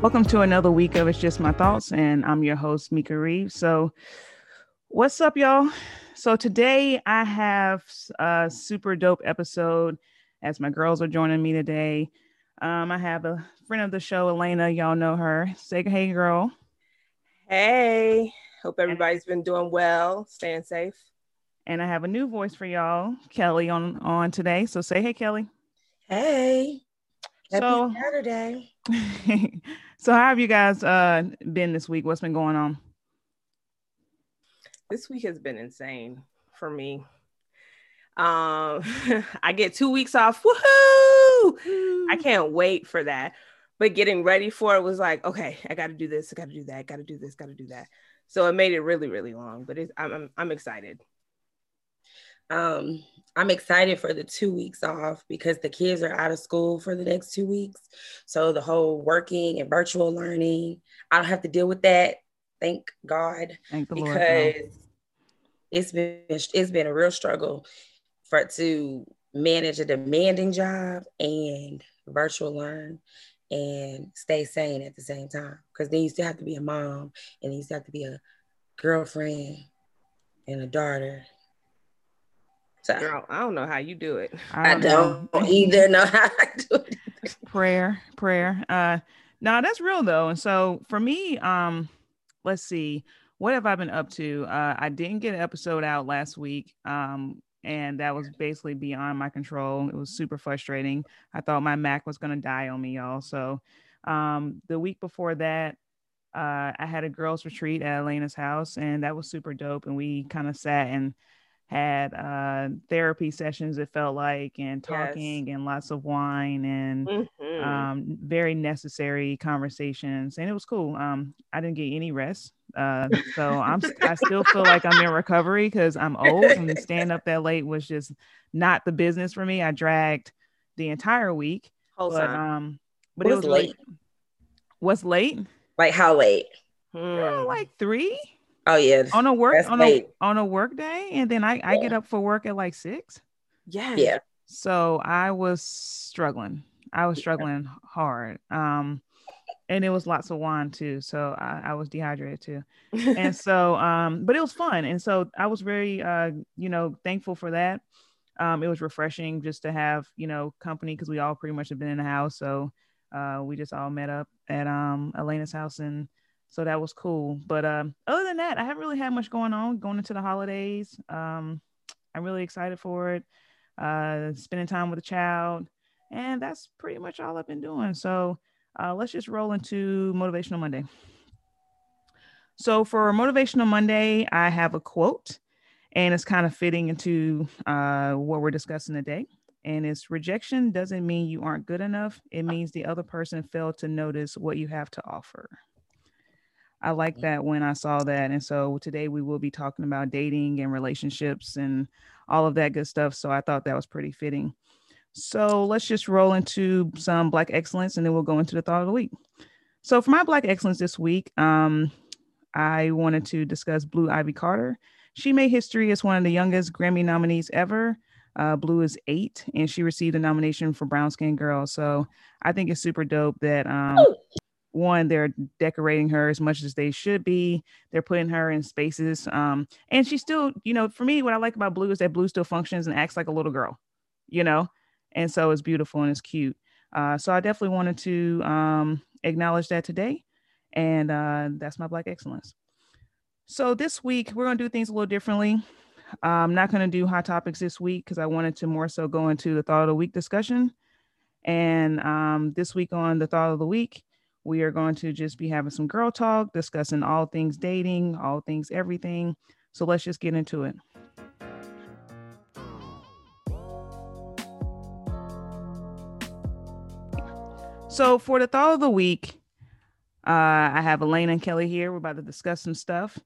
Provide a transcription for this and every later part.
Welcome to another week of It's Just My Thoughts, and I'm your host, Mika Reeves. So, what's up, y'all? So, today I have a super dope episode as my girls are joining me today. Um, I have a friend of the show, Elena. Y'all know her. Say hey, girl. Hey, hope everybody's been doing well, staying safe. And I have a new voice for y'all, Kelly, on on today. So say hey, Kelly. Hey. Happy So- Saturday. so how have you guys uh been this week? What's been going on? This week has been insane for me. Um, I get two weeks off. Woohoo! I can't wait for that. But getting ready for it was like, okay, I got to do this, I got to do that, got to do this, got to do that. So it made it really, really long. But it's, I'm, I'm, I'm excited. Um, I'm excited for the two weeks off because the kids are out of school for the next two weeks. So the whole working and virtual learning, I don't have to deal with that. Thank God. Thank the Lord. because it's been it's been a real struggle for to manage a demanding job and virtual learn and stay sane at the same time. Because then you still have to be a mom and you still have to be a girlfriend and a daughter. So Girl, I don't know how you do it. I know. don't either know how to do it. prayer prayer uh no that's real though and so for me um let's see what have i been up to uh i didn't get an episode out last week um and that was basically beyond my control it was super frustrating i thought my mac was going to die on me y'all so um the week before that uh i had a girls retreat at elena's house and that was super dope and we kind of sat and had uh therapy sessions it felt like and Yes. talking and lots of wine and Mhm. um, very necessary conversations, and it was cool. Um, I didn't get any rest, uh, so I'm I still feel like I'm in recovery because I'm old, and staying up that late was just not the business for me. I dragged the entire week, Whole but time. um, but it was really- late? what's late? Like how late? Girl, Hmm. like three Oh yeah. on a work That's on a on a work day, and then I I get up for work at like six. Yeah. Yeah. So I was struggling. I was struggling hard. Um, and it was lots of wine too. So I, I was dehydrated too. And so, um, but it was fun. And so I was very, uh, you know, thankful for that. Um, it was refreshing just to have, you know, company because we all pretty much have been in the house. So uh, we just all met up at um, Elena's house. And so that was cool. But um, other than that, I haven't really had much going on going into the holidays. Um, I'm really excited for it uh, spending time with a child. And that's pretty much all I've been doing. So uh, let's just roll into Motivational Monday. So for Motivational Monday, I have a quote, and it's kind of fitting into uh, what we're discussing today. And it's rejection doesn't mean you aren't good enough. It means the other person failed to notice what you have to offer. I like that when I saw that. And so today we will be talking about dating and relationships and all of that good stuff. So I thought that was pretty fitting. So let's just roll into some Black excellence and then we'll go into the thought of the week. So for my Black excellence this week, um, I wanted to discuss Blue Ivy Carter. She made history as one of the youngest Grammy nominees ever. Uh, Blue is eight, and she received a nomination for Brown Skin Girl. So I think it's super dope that um, one they're decorating her as much as they should be. They're putting her in spaces, um, and she still, you know, for me, what I like about Blue is that Blue still functions and acts like a little girl, you know, and so it's beautiful and it's cute. Uh, so I definitely wanted to um, acknowledge that today, and uh, that's my Black excellence. So this week we're gonna do things a little differently. I'm not gonna do hot topics this week because I wanted to more so go into the thought of the week discussion. And um, this week on the thought of the week, we are going to just be having some girl talk, discussing all things dating, all things everything. So let's just get into it. So for the thought of the week, uh, I have Elaine and Kelly here. We're about to discuss some stuff.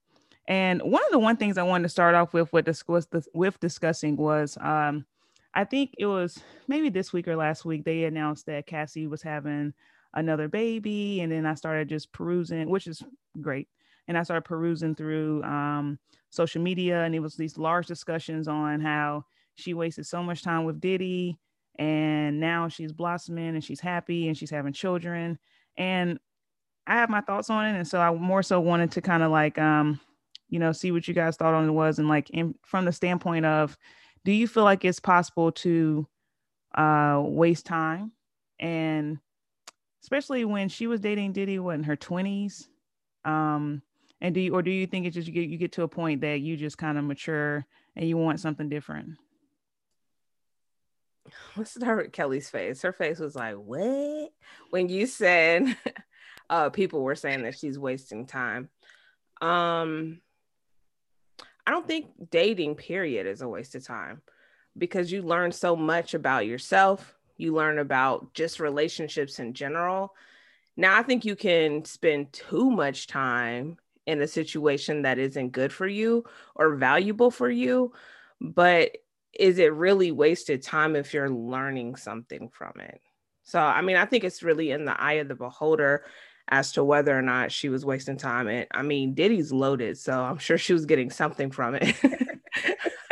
And one of the one things I wanted to start off with with, dis- was the, with discussing was um, I think it was maybe this week or last week they announced that Cassie was having another baby, and then I started just perusing, which is great. And I started perusing through um, social media, and it was these large discussions on how she wasted so much time with Diddy, and now she's blossoming and she's happy and she's having children. And I have my thoughts on it, and so I more so wanted to kind of like um, you know, see what you guys thought on it was, and like in, from the standpoint of, do you feel like it's possible to uh waste time and especially when she was dating Diddy what in her 20s um and do you or do you think it's just you get you get to a point that you just kind of mature and you want something different? Let's start with kelly's face. Her face was like what? When you said uh people were saying that she's wasting time. Um i don't think dating period is a waste of time because you learn so much about yourself you learn about just relationships in general now i think you can spend too much time in a situation that isn't good for you or valuable for you but is it really wasted time if you're learning something from it? So i mean i think it's really in the eye of the beholder as to whether or not she was wasting time and i mean diddy's loaded so i'm sure she was getting something from it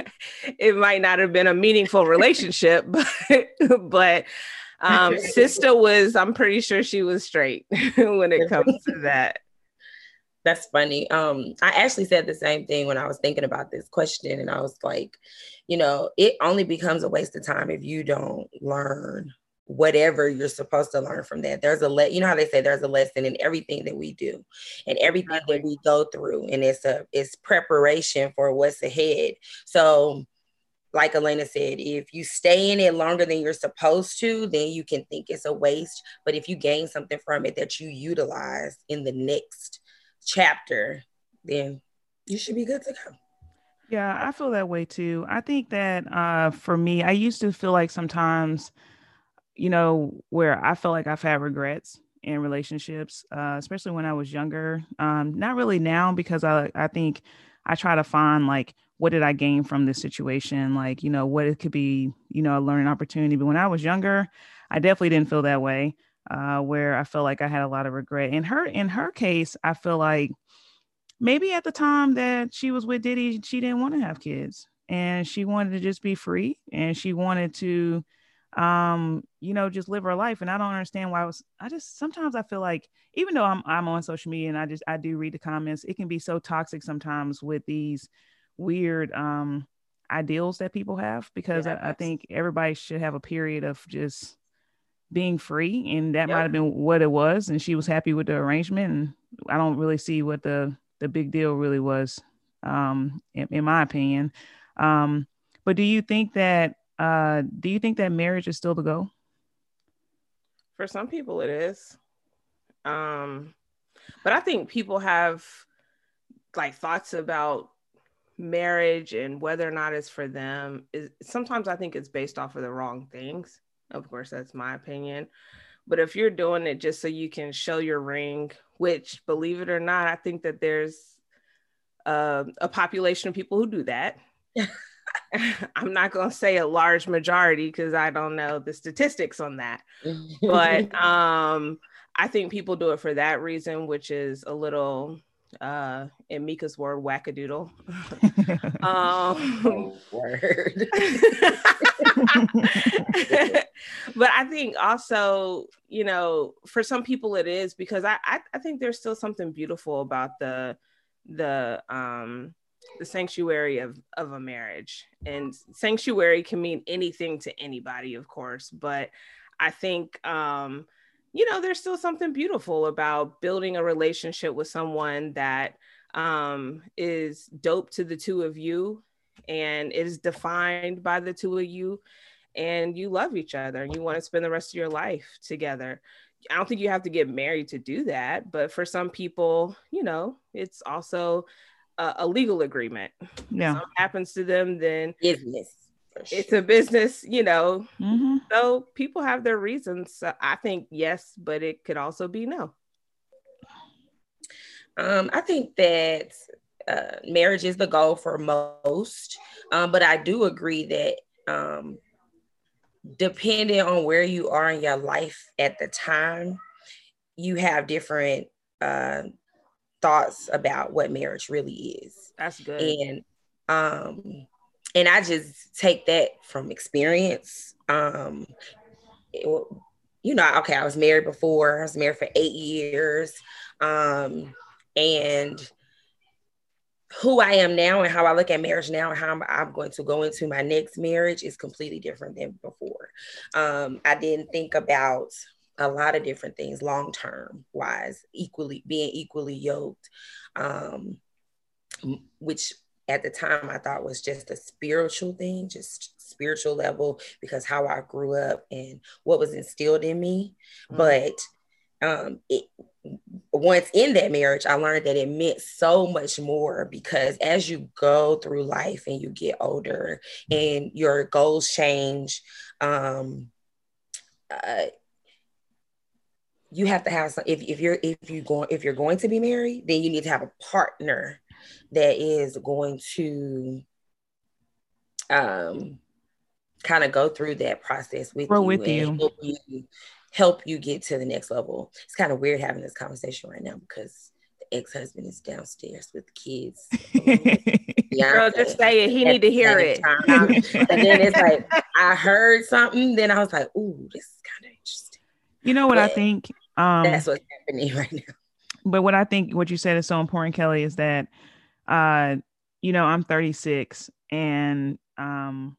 it might not have been a meaningful relationship but but um sister was i'm pretty sure she was straight when it comes to that that's funny. Um, I actually said the same thing when I was thinking about this question, and I was like, you know, it only becomes a waste of time if you don't learn whatever you're supposed to learn from that. There's a let you know how they say there's a lesson in everything that we do and everything that we go through, and it's a it's preparation for what's ahead. So like Elena said, if you stay in it longer than you're supposed to, then you can think it's a waste. But if you gain something from it that you utilize in the next chapter, then you should be good to go. Yeah, I feel that way too. I think that uh, for me, I used to feel like sometimes, you know, where I felt like I've had regrets in relationships, uh, especially when I was younger. Um, not really now because I I think I try to find like what did I gain from this situation, like you know what it could be, you know, a learning opportunity. But when I was younger, I definitely didn't feel that way uh, where I felt like I had a lot of regret. In her in her case, I feel like maybe at the time that she was with Diddy, she didn't want to have kids and she wanted to just be free and she wanted to um you know just live her life and i don't understand why i was i just sometimes i feel like even though i'm i'm on social media and i just i do read the comments it can be so toxic sometimes with these weird um ideals that people have because I, I, think everybody should have a period of just being free and that yep. might have been what it was and she was happy with the arrangement and i don't really see what the the big deal really was um in, in my opinion. Um but do you think that uh do you think that marriage is still the go for some people it is. Um but i think people have like thoughts about marriage and whether or not it's for them is sometimes i think it's based off of the wrong things of course, that's my opinion. But if you're doing it just so you can show your ring, which believe it or not, I think that there's uh, a population of people who do that. I'm not going to say a large majority because I don't know the statistics on that. but um, I think people do it for that reason, which is a little uh in Mika's word wackadoodle. um word. but I think also, you know, for some people it is because I, I I think there's still something beautiful about the the um the sanctuary of of a marriage. And sanctuary can mean anything to anybody, of course, but I think um you know, there's still something beautiful about building a relationship with someone that um, is dope to the two of you and is defined by the two of you and you love each other and you want to spend the rest of your life together. I don't think you have to get married to do that, but for some people, you know, it's also a, a legal agreement. Yeah. Happens to them, then business Sure. It's a business, you know. Mm-hmm. So people have their reasons. So I think yes, but it could also be no. Um, I think that uh, marriage is the goal for most, um, but I do agree that um, depending on where you are in your life at the time, you have different uh, thoughts about what marriage really is. That's good. And um, and I just take that from experience. Um, it, you know, okay, I was married before. I was married for eight years. Um, and who I am now and how I look at marriage now and how I'm, I'm, going to go into my next marriage is completely different than before. Um, I didn't think about a lot of different things long term wise, equally being equally yoked, um, which at the time I thought was just a spiritual thing, just spiritual level because how I grew up and what was instilled in me. Mm-hmm. But um, it, once in that marriage, I learned that it meant so much more because as you go through life and you get older and your goals change, um, uh, you have to have some. If, if you're if you going if you're going to be married, then you need to have a partner that is going to um kind of go through that process with you with you. Help you help you get to the next level. It's kind of weird having this conversation right now because the ex-husband is downstairs with the kids. Girl, just say it. He need to hear it. and then it's like I heard something, then I was like, "Ooh, this is kind of interesting." You know what but I think? Um, that's what's happening right now. But what I think, what you said is so important, Kelly, is that, uh, you know, I'm 36 and um,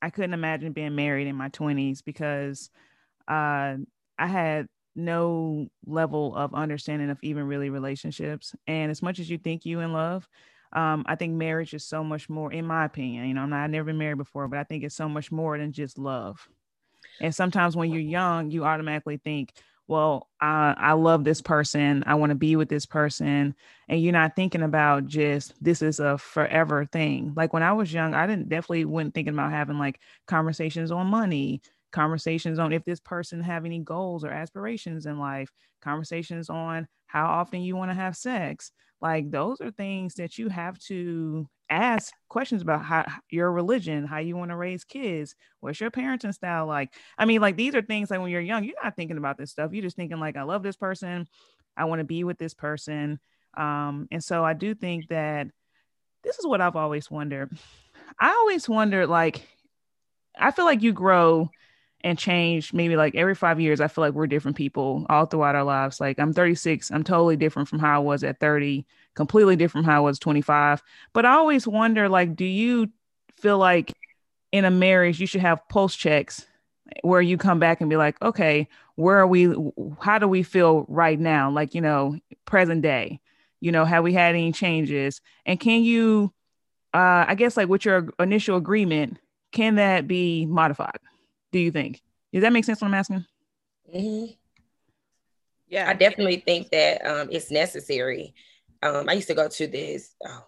I couldn't imagine being married in my 20s because uh, I had no level of understanding of even really relationships. And as much as you think you in love, um, I think marriage is so much more, in my opinion. You know, I'm not, I've never been married before, but I think it's so much more than just love. And sometimes when you're young, you automatically think, well, I, I love this person. I want to be with this person. And you're not thinking about just this is a forever thing. Like when I was young, I didn't definitely wasn't thinking about having like conversations on money, conversations on if this person have any goals or aspirations in life, conversations on how often you want to have sex. Like those are things that you have to ask questions about how your religion, how you want to raise kids, what's your parenting style like. I mean, like these are things like when you're young, you're not thinking about this stuff. You're just thinking like, I love this person, I want to be with this person. Um, and so I do think that this is what I've always wondered. I always wondered, like, I feel like you grow and change maybe like every five years. I feel like we're different people all throughout our lives. Like I'm 36, I'm totally different from how I was at 30 completely different from how I was 25. But I always wonder like, do you feel like in a marriage you should have pulse checks where you come back and be like, okay, where are we? How do we feel right now? Like, you know, present day, you know, have we had any changes? And can you, uh, I guess, like with your initial agreement, can that be modified? Do you think? Does that make sense what I'm asking? Mm-hmm. Yeah, I definitely think that um, it's necessary um, I used to go to this. Oh,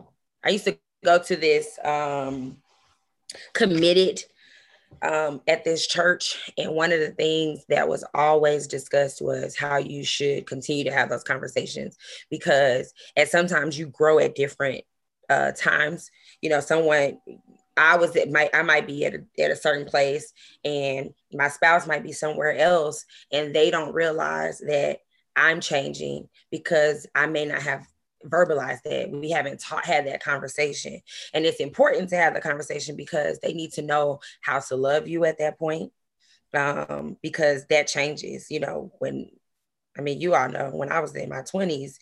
I'm. I used to go to this um, committed um, at this church, and one of the things that was always discussed was how you should continue to have those conversations because at sometimes you grow at different uh, times. You know, someone I was at my I might be at a, at a certain place and my spouse might be somewhere else and they don't realize that I'm changing because I may not have verbalized that. We haven't taught had that conversation. And it's important to have the conversation because they need to know how to love you at that point. Um, because that changes, you know, when I mean, you all know when I was in my 20s,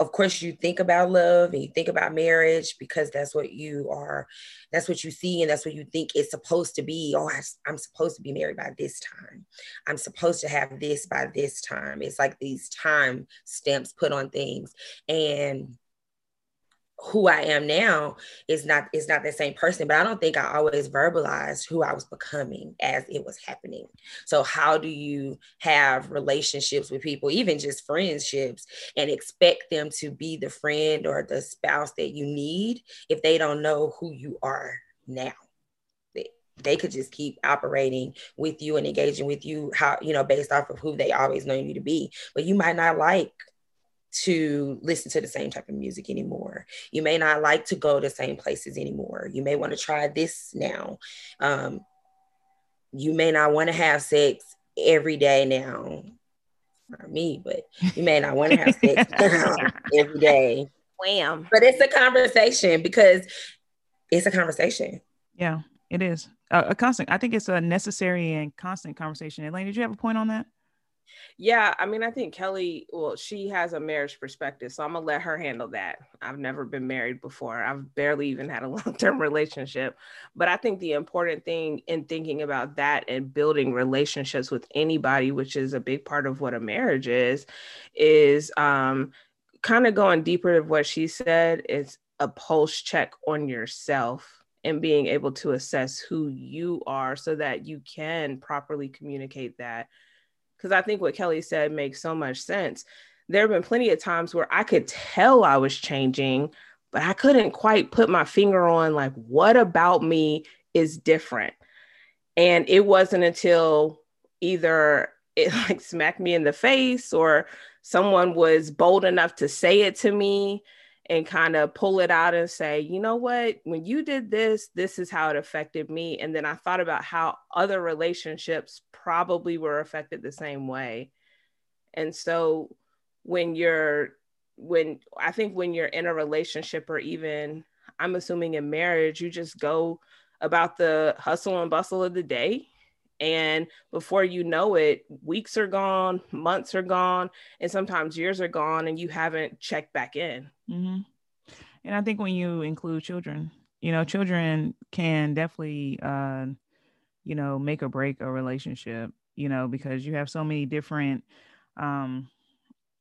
of course, you think about love and you think about marriage because that's what you are, that's what you see, and that's what you think it's supposed to be. Oh, I, I'm supposed to be married by this time. I'm supposed to have this by this time. It's like these time stamps put on things. And who I am now is not is not the same person, but I don't think I always verbalized who I was becoming as it was happening. So how do you have relationships with people, even just friendships, and expect them to be the friend or the spouse that you need if they don't know who you are now? They, they could just keep operating with you and engaging with you how you know based off of who they always know you to be, but you might not like to listen to the same type of music anymore. You may not like to go to the same places anymore. You may want to try this now. Um, you may not want to have sex every day now. Not me, but you may not want to have sex every day. Wham. But it's a conversation because it's a conversation. Yeah, it is a, a constant. I think it's a necessary and constant conversation. Elaine, did you have a point on that? Yeah, I mean, I think Kelly, well, she has a marriage perspective, so I'm gonna let her handle that. I've never been married before. I've barely even had a long-term relationship. But I think the important thing in thinking about that and building relationships with anybody, which is a big part of what a marriage is, is um kind of going deeper of what she said, is a pulse check on yourself and being able to assess who you are so that you can properly communicate that because I think what Kelly said makes so much sense. There have been plenty of times where I could tell I was changing, but I couldn't quite put my finger on like what about me is different. And it wasn't until either it like smacked me in the face or someone was bold enough to say it to me and kind of pull it out and say, you know what, when you did this, this is how it affected me. And then I thought about how other relationships probably were affected the same way. And so when you're, when I think when you're in a relationship or even, I'm assuming in marriage, you just go about the hustle and bustle of the day. And before you know it, weeks are gone, months are gone, and sometimes years are gone, and you haven't checked back in. Mm-hmm. And I think when you include children, you know, children can definitely, uh, you know, make or break a relationship, you know, because you have so many different, um,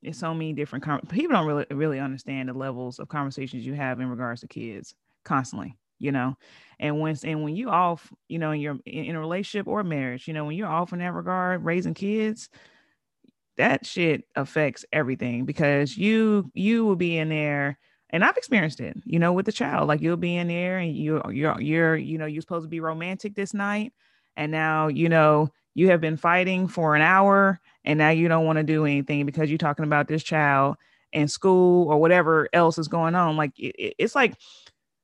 it's so many different com- people don't really really understand the levels of conversations you have in regards to kids constantly you know and when and when you off you know in your in a relationship or marriage you know when you're off in that regard raising kids that shit affects everything because you you will be in there and I've experienced it, you know, with the child. Like you'll be in there and you're you're you're, you know, you're supposed to be romantic this night. And now, you know, you have been fighting for an hour and now you don't want to do anything because you're talking about this child in school or whatever else is going on. Like it, it's like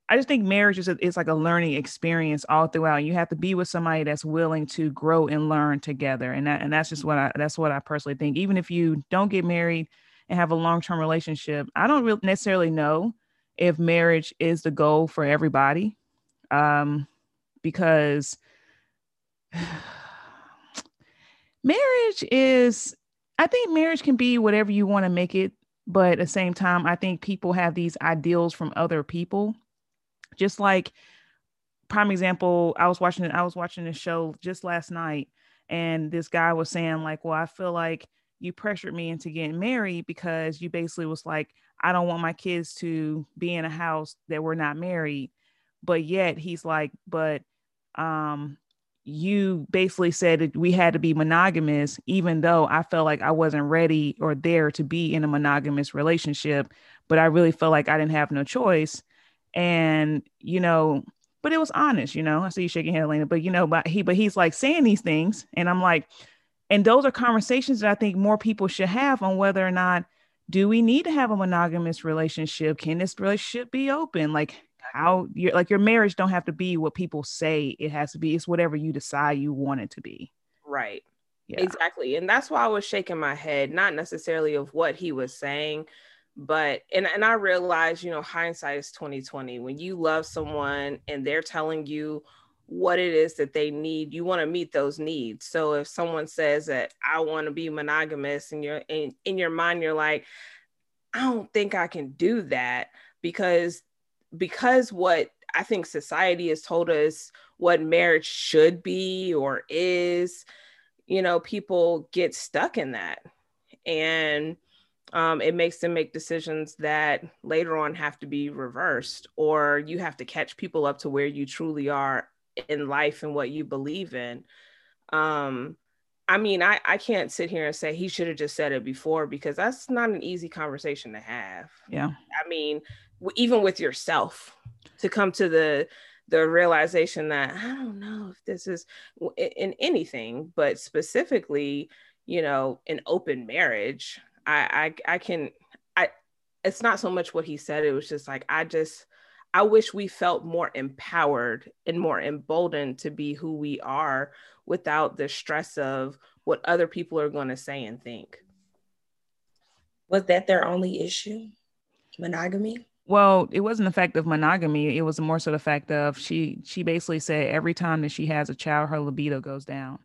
I just think marriage is a, it's like a learning experience all throughout. You have to be with somebody that's willing to grow and learn together, and that and that's just what I that's what I personally think. Even if you don't get married and have a long term relationship, I don't necessarily know if marriage is the goal for everybody, um, because marriage is. I think marriage can be whatever you want to make it, but at the same time, I think people have these ideals from other people just like prime example, I was watching I was watching a show just last night and this guy was saying like, "Well, I feel like you pressured me into getting married because you basically was like, I don't want my kids to be in a house that we're not married." But yet he's like, "But um you basically said that we had to be monogamous, even though I felt like I wasn't ready or there to be in a monogamous relationship. But I really felt like I didn't have no choice and you know but it was honest you know i see you shaking head Elena, but you know but he but he's like saying these things and i'm like and those are conversations that i think more people should have on whether or not do we need to have a monogamous relationship? Can this relationship be open? Like how your like your marriage don't have to be what people say it has to be it's whatever you decide you want it to be. Right. Yeah. exactly and that's why i was shaking my head not necessarily of what he was saying but and, and i realize you know hindsight is 2020 when you love someone and they're telling you what it is that they need you want to meet those needs. So if someone says that i want to be monogamous and you're in, in your mind you're like i don't think i can do that because because what i think society has told us what marriage should be or is you know people get stuck in that. And um, it makes them make decisions that later on have to be reversed, or you have to catch people up to where you truly are in life and what you believe in. Um, I mean, I, I can't sit here and say he should have just said it before because that's not an easy conversation to have. Yeah. I mean, w- even with yourself to come to the the realization that I don't know if this is in anything, but specifically, you know, an open marriage. I, I I can I it's not so much what he said, it was just like I just I wish we felt more empowered and more emboldened to be who we are without the stress of what other people are going to say and think. Was that their only issue? Monogamy? Well, it wasn't the fact of monogamy. It was more so the fact of she she basically said every time that she has a child, her libido goes down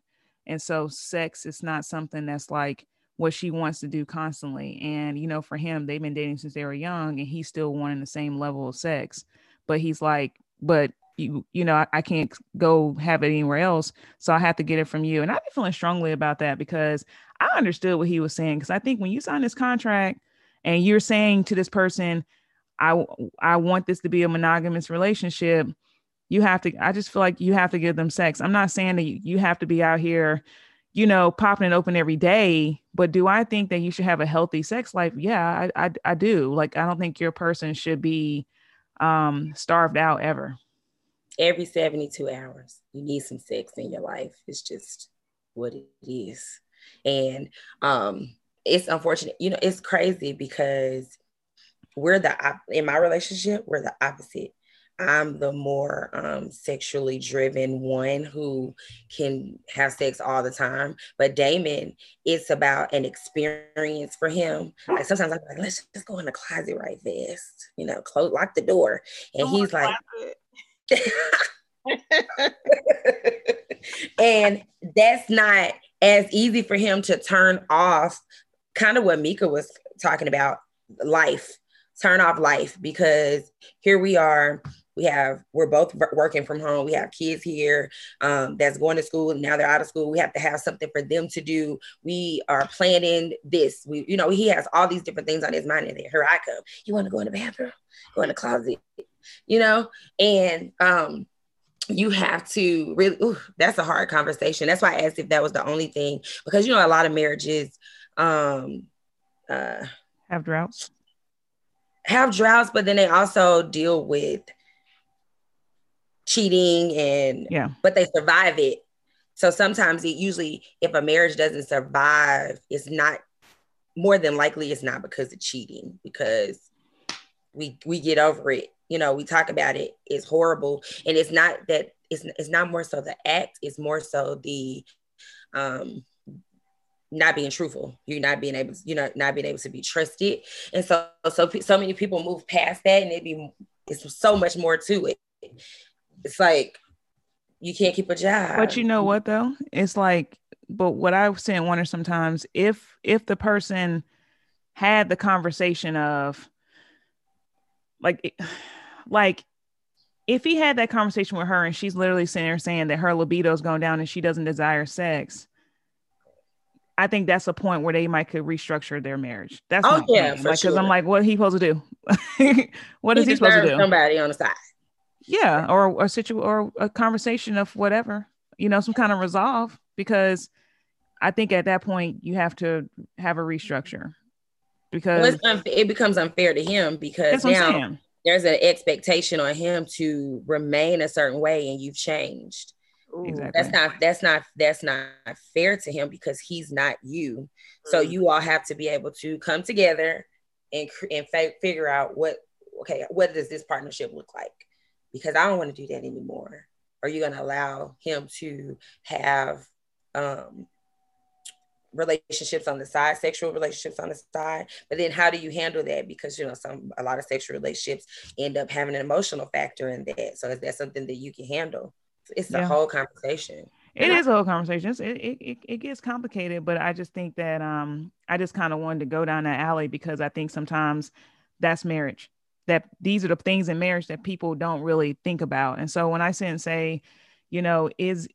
And so sex is not something that's like what she wants to do constantly. And, you know, for him, they've been dating since they were young and he's still wanting the same level of sex. But he's like, but you, you know, I, I can't go have it anywhere else. So I have to get it from you. And I've been feeling strongly about that because I understood what he was saying. Cause I think when you sign this contract and you're saying to this person, I I want this to be a monogamous relationship, you have to I just feel like you have to give them sex. I'm not saying that you, you have to be out here you know, popping it open every day. But do I think that you should have a healthy sex life? Yeah, I, I, I do. Like, I don't think your person should be um, starved out ever. Every 72 hours, you need some sex in your life. It's just what it is. And um, it's unfortunate. You know, it's crazy because we're the, in my relationship, we're the opposite. I'm the more um, sexually driven one who can have sex all the time. But Damon, it's about an experience for him. Like sometimes I'm like, let's just go in the closet right fast, you know, close, lock the door. And he's like, and that's not as easy for him to turn off kind of what Mika was talking about life turn off life because here we are we have we're both working from home. We have kids here um, that's going to school. Now they're out of school. We have to have something for them to do. We are planning this. We you know he has all these different things on his mind. And then here i come. You want to go in the bathroom? Go in the closet. You know? And um you have to really ooh, that's a hard conversation. That's why i asked if that was the only thing. Because you know a lot of marriages um uh have droughts. Have droughts but then they also deal with cheating and yeah. but they survive it. So sometimes it usually if a marriage doesn't survive it's not more than likely it's not because of cheating because we we get over it. You know we talk about it it's horrible. And it's not that it's, it's not more so the act it's more so the um not being truthful. You're not being able to, you know not being able to be trusted. And so so so many people move past that and it be it's so much more to it it's like you can't keep a job. But you know what though? It's like, but what I was saying wonder sometimes if if the person had the conversation of like like if he had that conversation with her and she's literally sitting there saying that her libido is going down and she doesn't desire sex, I think that's a point where they might could restructure their marriage. That's oh yeah, because sure. I'm like, what he supposed to do? what he is he supposed to do? Somebody on the side yeah or a situation or a conversation of whatever you know some kind of resolve because i think at that point you have to have a restructure because well, it becomes unfair to him because now there's an expectation on him to remain a certain way and you've changed. Exactly. that's not that's not that's not fair to him because he's not you. So mm. you all have to be able to come together and and figure out what okay what does this partnership look like because I don't want to do that anymore? Are you going to allow him to have um, relationships on the side, sexual relationships on the side? But then how do you handle that? Because you know, some a lot of sexual relationships end up having an emotional factor in that. So is that something that you can handle? It's the yeah. whole conversation. It is a whole conversation. It, it, it, it gets complicated, but I just think that um I just kind of wanted to go down that alley because I think sometimes that's marriage that these are the things in marriage that people don't really think about. And so when I sit and say, you know, is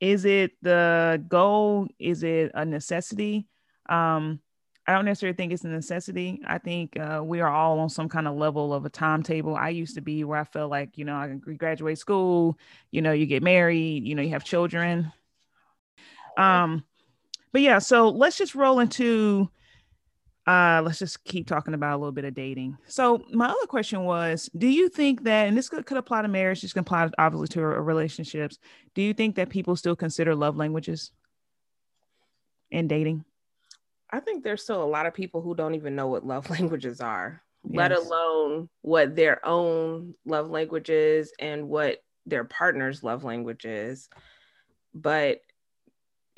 is it the goal? Is it a necessity? Um, I don't necessarily think it's a necessity. I think uh, we are all on some kind of level of a timetable. I used to be where I felt like, you know, I graduate school, you know, you get married, you know, you have children. Um, but yeah, so let's just roll into uh, let's just keep talking about a little bit of dating. So my other question was, do you think that, and this could, could apply to marriage, this can apply obviously to relationships. Do you think that people still consider love languages in dating? I think there's still a lot of people who don't even know what love languages are, yes. let alone what their own love languages and what their partner's love language is. But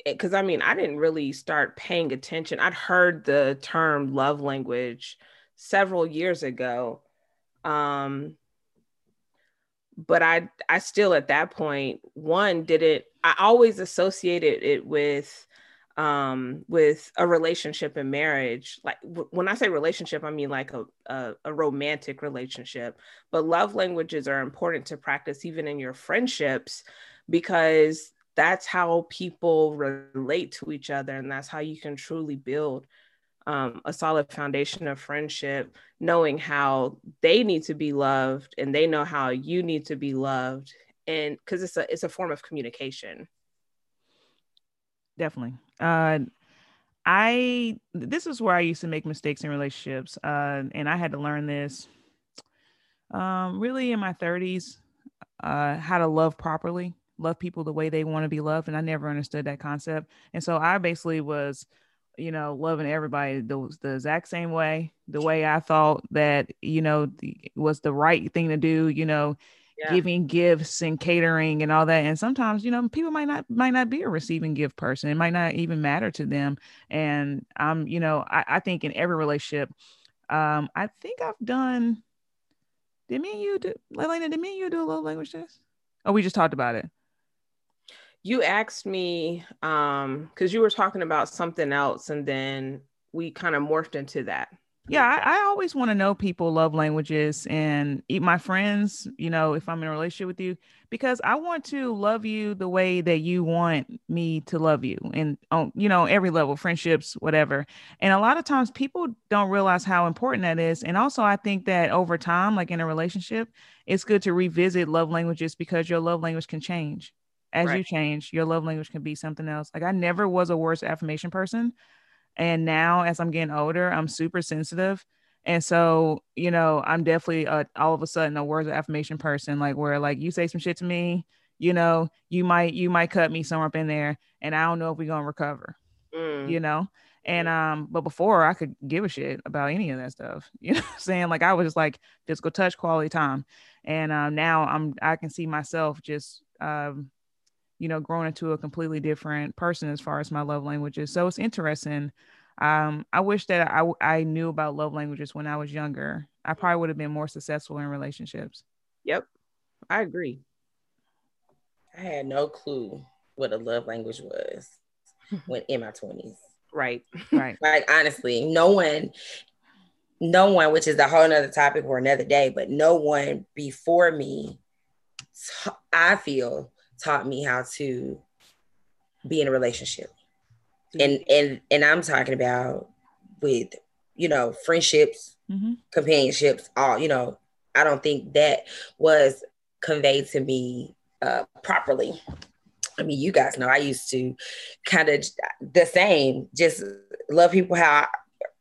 because I mean, I didn't really start paying attention. I'd heard the term love language several years ago. Um, but I I still at that point one didn't, I always associated it with um with a relationship and marriage like w- when i say relationship i mean like a, a, a romantic relationship but love languages are important to practice even in your friendships because that's how people relate to each other and that's how you can truly build um, a solid foundation of friendship knowing how they need to be loved and they know how you need to be loved and because it's a it's a form of communication. Definitely. Uh i this is where i used to make mistakes in relationships uh and i had to learn this um really in my 30s uh how to love properly love people the way they want to be loved and i never understood that concept. And so i basically was you know loving everybody the, the exact same way the way i thought that you know the, was the right thing to do you know yeah. giving gifts and catering and all that. And sometimes you know people might not might not be a receiving gift person. It might not even matter to them. And I'm, um you know i, I think in every relationship um i think i've done did me and you do Elena, did me and you do a love language test? Oh we just talked about it you asked me um because you were talking about something else and then we kind of morphed into that. Yeah i, I always want to know people love languages and eat my friends you know if i'm in a relationship with you because i want to love you the way that you want me to love you and on you know every level friendships whatever. And a lot of times people don't realize how important that is and also i think that over time like in a relationship it's good to revisit love languages because your love language can change as right. you change your love language can be something else like i never was a words affirmation person and now as i'm getting older i'm super sensitive and so you know i'm definitely uh, all of a sudden a words of affirmation person like where like you say some shit to me you know you might you might cut me somewhere up in there and i don't know if we're gonna recover mm. you know and um but before i could give a shit about any of that stuff you know saying like i was just like physical touch quality time and um now i'm i can see myself just um you know, growing into a completely different person as far as my love languages. So it's interesting. Um, I wish that I, I knew about love languages when I was younger. I probably would have been more successful in relationships. Yep, I agree. I had no clue what a love language was when in my 20s. Right. Right. like honestly, no one, no one, which is a whole nother topic for another day, but no one before me, I feel taught me how to be in a relationship. And and and I'm talking about with, you know, friendships, mm-hmm. companionships, all, you know, I don't think that was conveyed to me uh, properly. I mean, you guys know I used to kind of the same, just love people how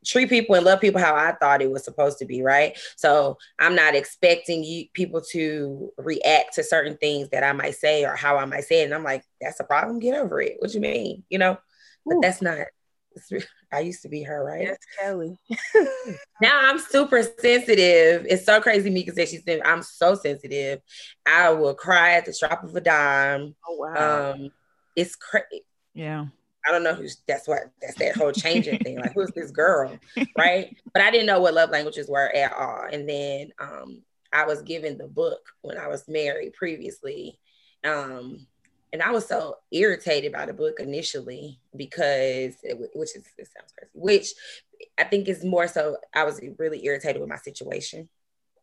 treat people and love people how I thought it was supposed to be, right? So I'm not expecting you people to react to certain things that I might say or how I might say it. And I'm like, that's a problem. Get over it. What you mean? You know, but Ooh. that's not. I used to be her, right? That's Kelly. now I'm super sensitive. It's so crazy. Mika said she's I'm so sensitive. I will cry at the drop of a dime. Oh wow. Um, it's crazy. Yeah. I don't know who's that's what that's that whole changing thing. Like, who's this girl? Right. But I didn't know what love languages were at all. And then um, I was given the book when I was married previously. Um, and I was so irritated by the book initially because it, which is it sounds crazy, which I think is more so I was really irritated with my situation.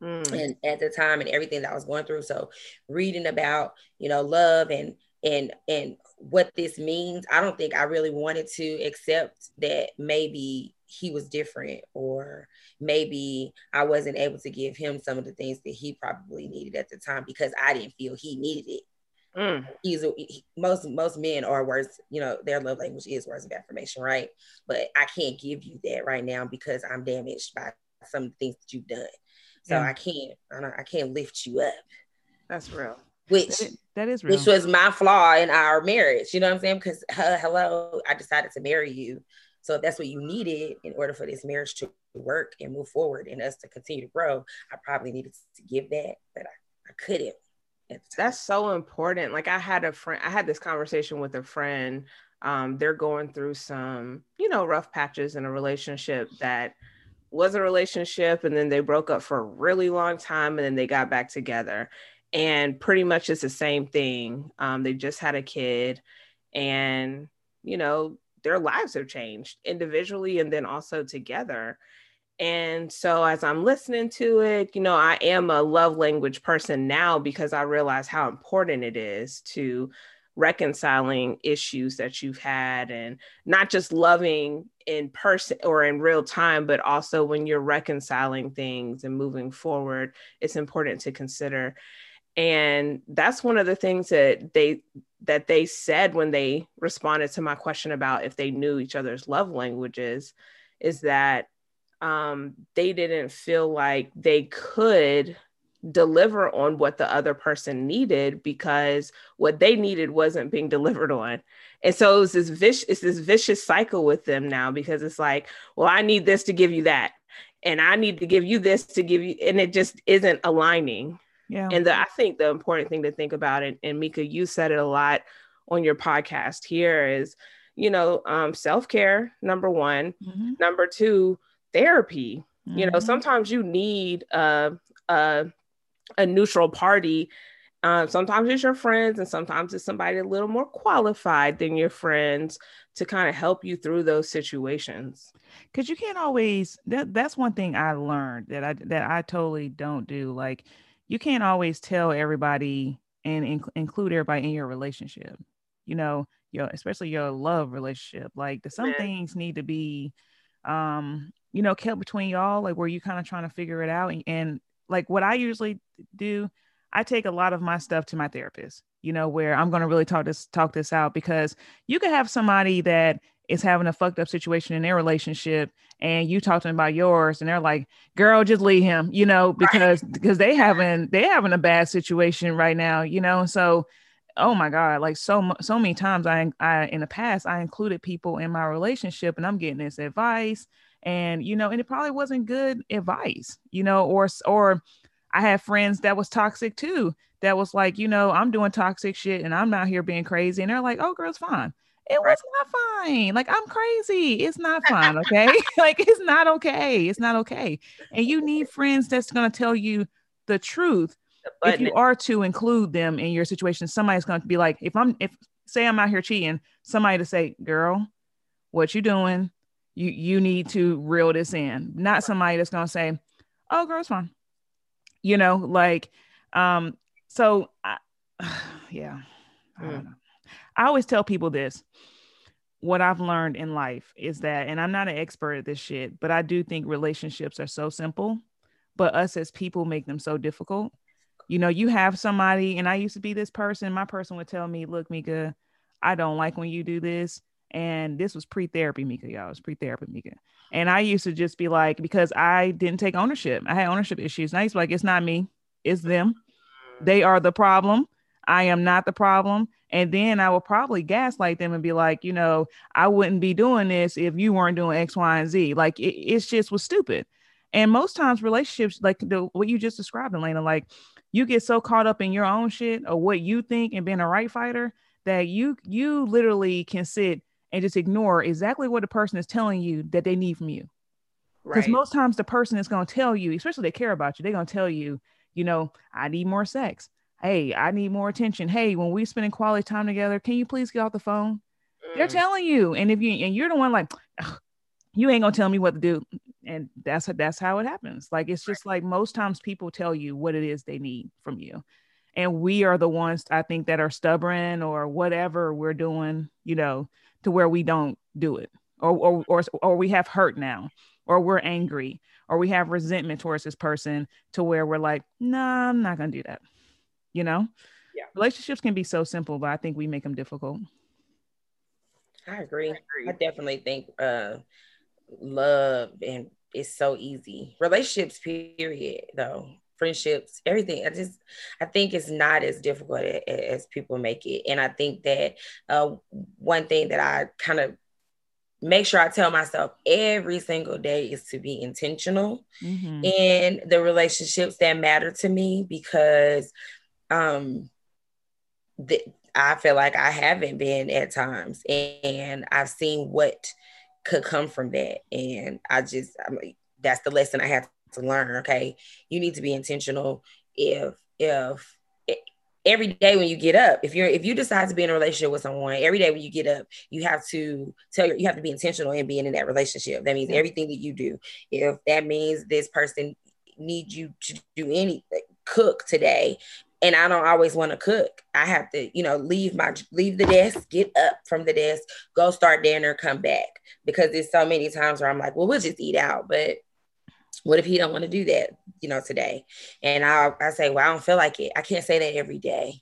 Mm. And at the time and everything that I was going through. So reading about, you know, love and and and what this means. I don't think i really wanted to accept that maybe he was different or maybe i wasn't able to give him some of the things that he probably needed at the time because i didn't feel he needed it. Mm. he's a, he, most most men are words you know their love language is words of affirmation right? But i can't give you that right now because i'm damaged by some of the things that you've done. So yeah. i can't I, I can't lift you up. That's real. Which that is real. which was my flaw in our marriage. You know what I'm saying? Because uh, hello, I decided to marry you. So if that's what you needed in order for this marriage to work and move forward and us to continue to grow, I probably needed to give that, but I, I couldn't. That's so important. Like I had a friend, I had this conversation with a friend. Um, they're going through some, you know, rough patches in a relationship that was a relationship and then they broke up for a really long time and then they got back together and pretty much it's the same thing. Um, they just had a kid, and you know their lives have changed individually and then also together. And so as I'm listening to it, you know, I am a love language person now because I realize how important it is to reconciling issues that you've had and not just loving in person or in real time, but also when you're reconciling things and moving forward, it's important to consider. And that's one of the things that they that they said when they responded to my question about if they knew each other's love languages is that um, they didn't feel like they could deliver on what the other person needed because what they needed wasn't being delivered on. And so it was this vicious, it's this vicious cycle with them now because it's like, well, I need this to give you that. And I need to give you this to give you, and it just isn't aligning. Yeah. And the, I think the important thing to think about, and, and Mika, you said it a lot on your podcast here is, you know, um, self care, number one. Mm-hmm. Number two, therapy. Mm-hmm. You know, mm-hmm. sometimes you need a, a, a neutral party. Um, sometimes it's your friends, and sometimes it's somebody a little more qualified than your friends to kind of help you through those situations. Because you can't always. That, that's one thing I learned that I that I totally don't do. Like, you can't always tell everybody and inc- include everybody in your relationship. You know, your especially your love relationship. Like, the, some yeah. things need to be um you know, kept between y'all, like where you kind of trying to figure it out. And, and like what I usually do, I take a lot of my stuff to my therapist, you know, where I'm going to really talk this, talk this out because you could have somebody that is having a fucked up situation in their relationship and you talk to them about yours and they're like girl just leave him you know because right. because they having they having a bad situation right now you know so oh my god like so so many times i i in the past i included people in my relationship and i'm getting this advice and you know and it probably wasn't good advice you know or or i have friends that was toxic too that was like you know i'm doing toxic shit and i'm not here being crazy and they're like oh girl's fine it was not fine. Like i'm crazy. It's not fine okay? Like it's not okay. It's not okay. And you need friends that's going to tell you the truth but if you are to include them in your situation. Somebody's going to be like if i'm if say i'm out here cheating somebody to say girl what you doing? You you need to reel this in. Not somebody that's gonna say oh girl it's fine. You know like um so I, yeah I, mm. I always tell people this what I've learned in life is that, and I'm not an expert at this shit, but I do think relationships are so simple, but us as people make them so difficult. You know, you have somebody, and I used to be this person. My person would tell me, Look, Mika, I don't like when you do this. And this was pre-therapy, Mika, y'all. It was pre-therapy, Mika. And I used to just be like, because I didn't take ownership. I had ownership issues. And I used to be like, it's not me, it's them. They are the problem. I am not the problem. And then I will probably gaslight them and be like, you know, I wouldn't be doing this if you weren't doing X, Y, and Z. Like it, it's just was stupid. And most times relationships, like the what you just described, Elena, like you get so caught up in your own shit or what you think and being a right fighter that you you literally can sit and just ignore exactly what the person is telling you that they need from you. Because right. most times the person is going to tell you, especially they care about you, they're going to tell you, you know, I need more sex. Hey, I need more attention. Hey, when we spending quality time together, can you please get off the phone? Mm. They're telling you, and if you and you're the one like, you ain't gonna tell me what to do, and that's that's how it happens. Like it's just right. like most times people tell you what it is they need from you, and we are the ones I think that are stubborn or whatever we're doing, you know, to where we don't do it or, or, or, or we have hurt now or we're angry or we have resentment towards this person to where we're like, no, nah, I'm not to do that. You know? Yeah. Relationships can be so simple, but I think we make them difficult. I agree. I, agree. I definitely think uh, love and it's so easy. Relationships, period, though friendships, everything. I just, I think it's not as difficult as people make it. And I think that uh, one thing that I kind of make sure I tell myself every single day is to be intentional mm-hmm. in the relationships that matter to me because um, that I feel like I haven't been at times and I've seen what could come from that. And I just, I'm like, that's the lesson I have to learn okay you need to be intentional if if every day when you get up, if you're if you decide to be in a relationship with someone, every day when you get up, you have to tell your, you have to be intentional in being in that relationship. That means everything that you do. If that means this person needs you to do anything, cook today, and I don't always want to cook. I have to, you know, leave my leave the desk, get up from the desk, go start dinner, come back. Because there's so many times where I'm like, well, we'll just eat out. But what if he don't want to do that, you know, today? And I I say, well, I don't feel like it. I can't say that every day.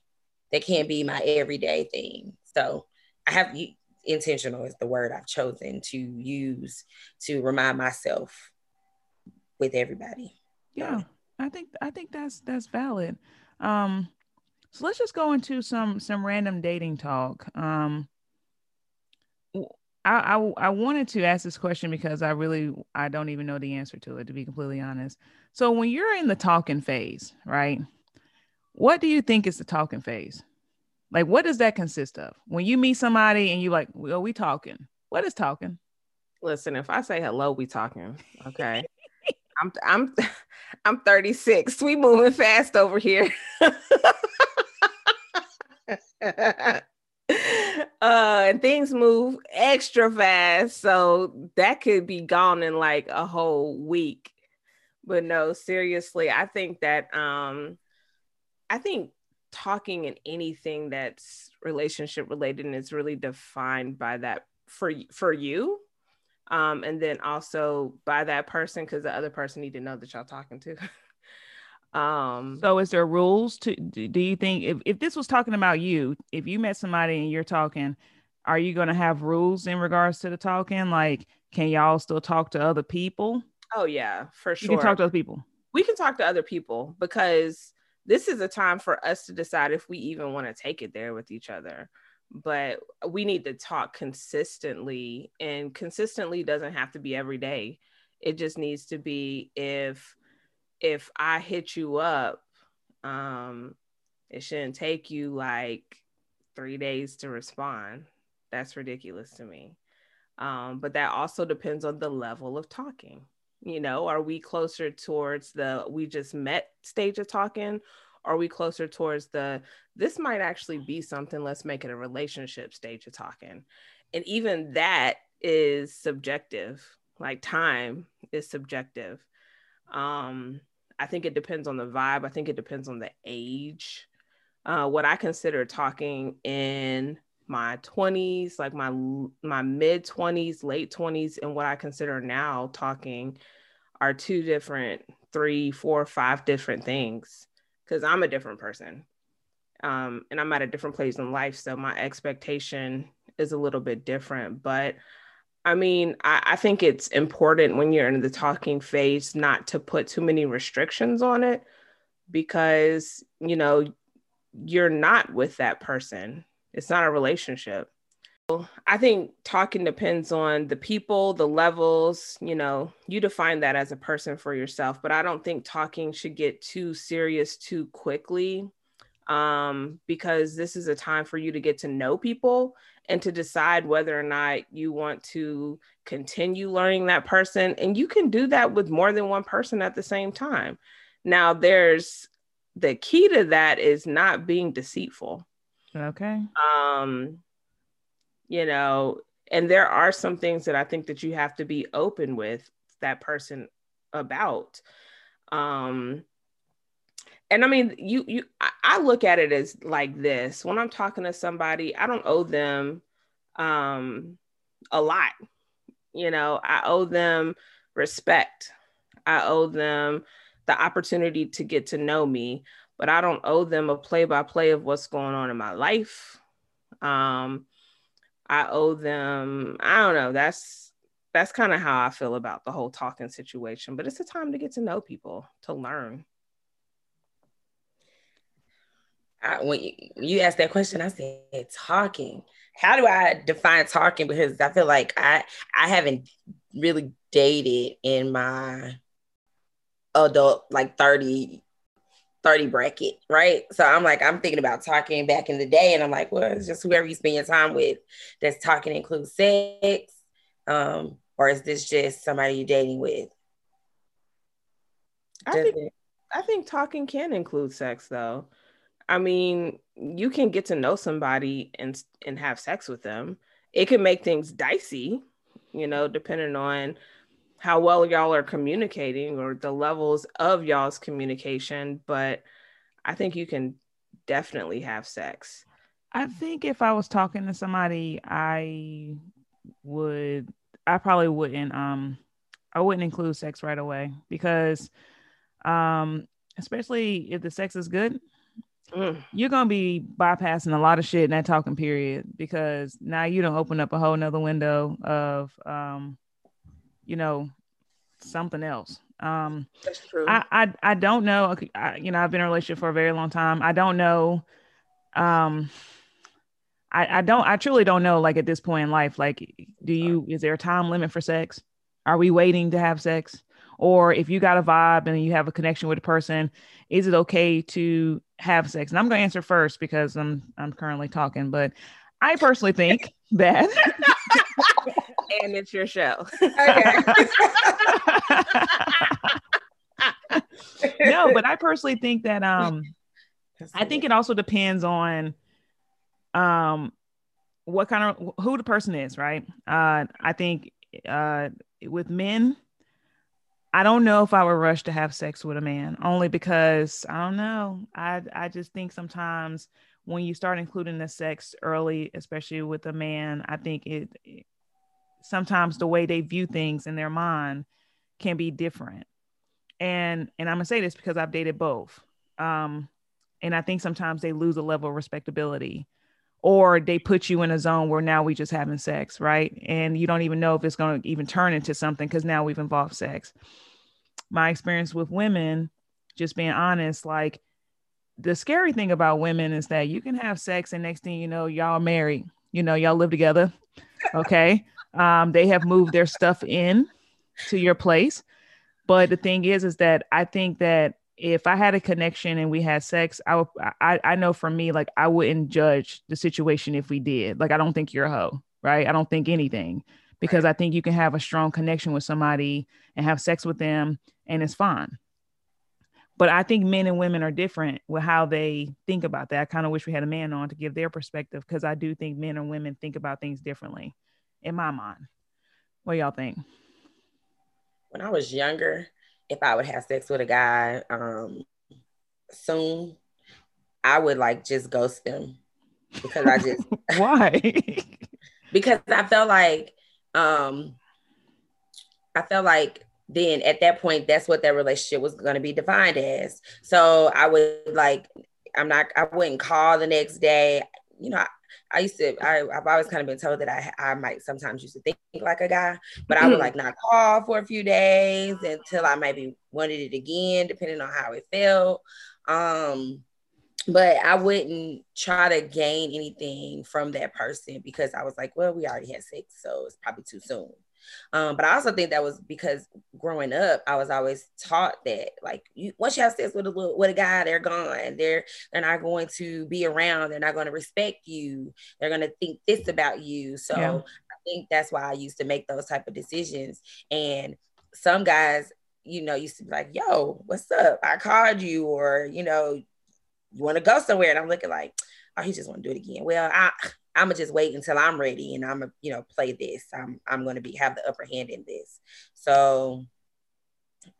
That can't be my everyday thing. So I have intentional is the word I've chosen to use to remind myself with everybody. Yeah. I think I think that's that's valid. Um, so let's just go into some some random dating talk. Um, I, I I wanted to ask this question because I really I don't even know the answer to it to be completely honest. So when you're in the talking phase, right? What do you think is the talking phase? Like what does that consist of? When you meet somebody and you like, well, we talking. What is talking? Listen, if I say hello, we talking. Okay. I'm I'm I'm 36. We moving fast over here. uh, and things move extra fast, so that could be gone in like a whole week. But no, seriously, I think that um I think talking in anything that's relationship related is really defined by that for for you um, and then also by that person because the other person need to know that y'all talking to. um, so is there rules to? Do you think if if this was talking about you, if you met somebody and you're talking, are you going to have rules in regards to the talking? Like, can y'all still talk to other people? Oh yeah, for sure. You can talk to other people. We can talk to other people because this is a time for us to decide if we even want to take it there with each other but we need to talk consistently and consistently doesn't have to be every day. It just needs to be if if i hit you up um it shouldn't take you like three days to respond. That's ridiculous to me. Um but that also depends on the level of talking. You know are we closer towards the we just met stage of talking are we closer towards the this might actually be something let's make it a relationship stage of talking. And even that is subjective like time is subjective. Um i think it depends on the vibe. I think it depends on the age. Uh, what i consider talking in my 20s like my my mid 20s late 20s and what i consider now talking are two different three four five different things because I'm a different person. Um, and I'm at a different place in life. So my expectation is a little bit different. But I mean, I, I think it's important when you're in the talking phase not to put too many restrictions on it because, you know, you're not with that person. It's not a relationship. I think talking depends on the people, the levels, you know, you define that as a person for yourself, but I don't think talking should get too serious too quickly um, because this is a time for you to get to know people and to decide whether or not you want to continue learning that person. And you can do that with more than one person at the same time. Now, there's the key to that is not being deceitful. Okay. Um, you know and there are some things that i think that you have to be open with that person about. Um and i mean you you i look at it as like this when i'm talking to somebody i don't owe them um a lot you know i owe them respect. I owe them the opportunity to get to know me but i don't owe them a play by play of what's going on in my life. Um I owe them, I don't know, that's that's kind of how I feel about the whole talking situation, but it's a time to get to know people, to learn. I, when you, you asked that question, I said talking. How do I define talking? Because I feel like I I haven't really dated in my adult like 30 30 bracket, right? So I'm like, I'm thinking about talking back in the day, and I'm like, well, it's just whoever you spend your time with. that's talking include sex? Um, or is this just somebody you're dating with? I think, I think talking can include sex though. I mean, you can get to know somebody and and have sex with them. It can make things dicey, you know, depending on how well y'all are communicating or the levels of y'all's communication, but I think you can definitely have sex. I think if I was talking to somebody, I would I probably wouldn't um I wouldn't include sex right away because um especially if the sex is good, mm. you're gonna be bypassing a lot of shit in that talking period because now you don't open up a whole nother window of um you know something else. Um That's true. I I, I don't know. I, you know, I've been in a relationship for a very long time. I don't know um I, I don't I truly don't know like at this point in life like do you is there a time limit for sex? Are we waiting to have sex? Or if you got a vibe and you have a connection with a person, is it okay to have sex? And I'm going to answer first because I'm I'm currently talking, but I personally think that and it's your show. no, but I personally think that um I think it also depends on um what kind of who the person is, right? Uh I think uh with men I don't know if I would rush to have sex with a man only because I don't know. I I just think sometimes when you start including the sex early, especially with a man, I think it sometimes the way they view things in their mind can be different. And and I'm gonna say this because I've dated both. Um, and I think sometimes they lose a level of respectability or they put you in a zone where now we just having sex, right? And you don't even know if it's to even turn into something because now we've involved sex. My experience with women, just being honest, like the scary thing about women is that you can have sex and next thing you know, y'all married, you know, y'all live together. Okay. Um, they have moved their stuff in to your place. But the thing is, is that I think that if I had a connection and we had sex, I would, I, I know for me, like I wouldn't judge the situation if we did. Like, I don't think you're a hoe, right? I don't think anything because I think you can have a strong connection with somebody and have sex with them and it's fine but I think men and women are different with how they think about that. I kind of wish we had a man on to give their perspective because I do think men and women think about things differently in my mind. What y'all think? When I was younger, if I would have sex with a guy um, soon, I would like just ghost them because I just why? because I felt like um I felt like then at that point, that's what that relationship was going to be defined as. So I would like, I'm not, I wouldn't call the next day. You know, I, used to, I, have always kind of been told that I, I might sometimes used to think like a guy, but I would like not call for a few days until I maybe wanted it again, depending on how it felt. Um, but I wouldn't try to gain anything from that person because I was like, well, we already had sex, so it's probably too soon. Um, but I also think that was because growing up, I was always taught that like you once you have sex with a with a guy, they're gone. They're they're not going to be around. They're not going to respect you. They're going to think this about you. So yeah. I think that's why I used to make those type of decisions. And some guys, you know, used to be like, "Yo, what's up? I called you," or you know, you want to go somewhere, and I'm looking like, "Oh, he just want to do it again." Well, I I'm gonna just wait until I'm ready and I'm gonna, you know, play this. I'm I'm gonna be have the upper hand in this. So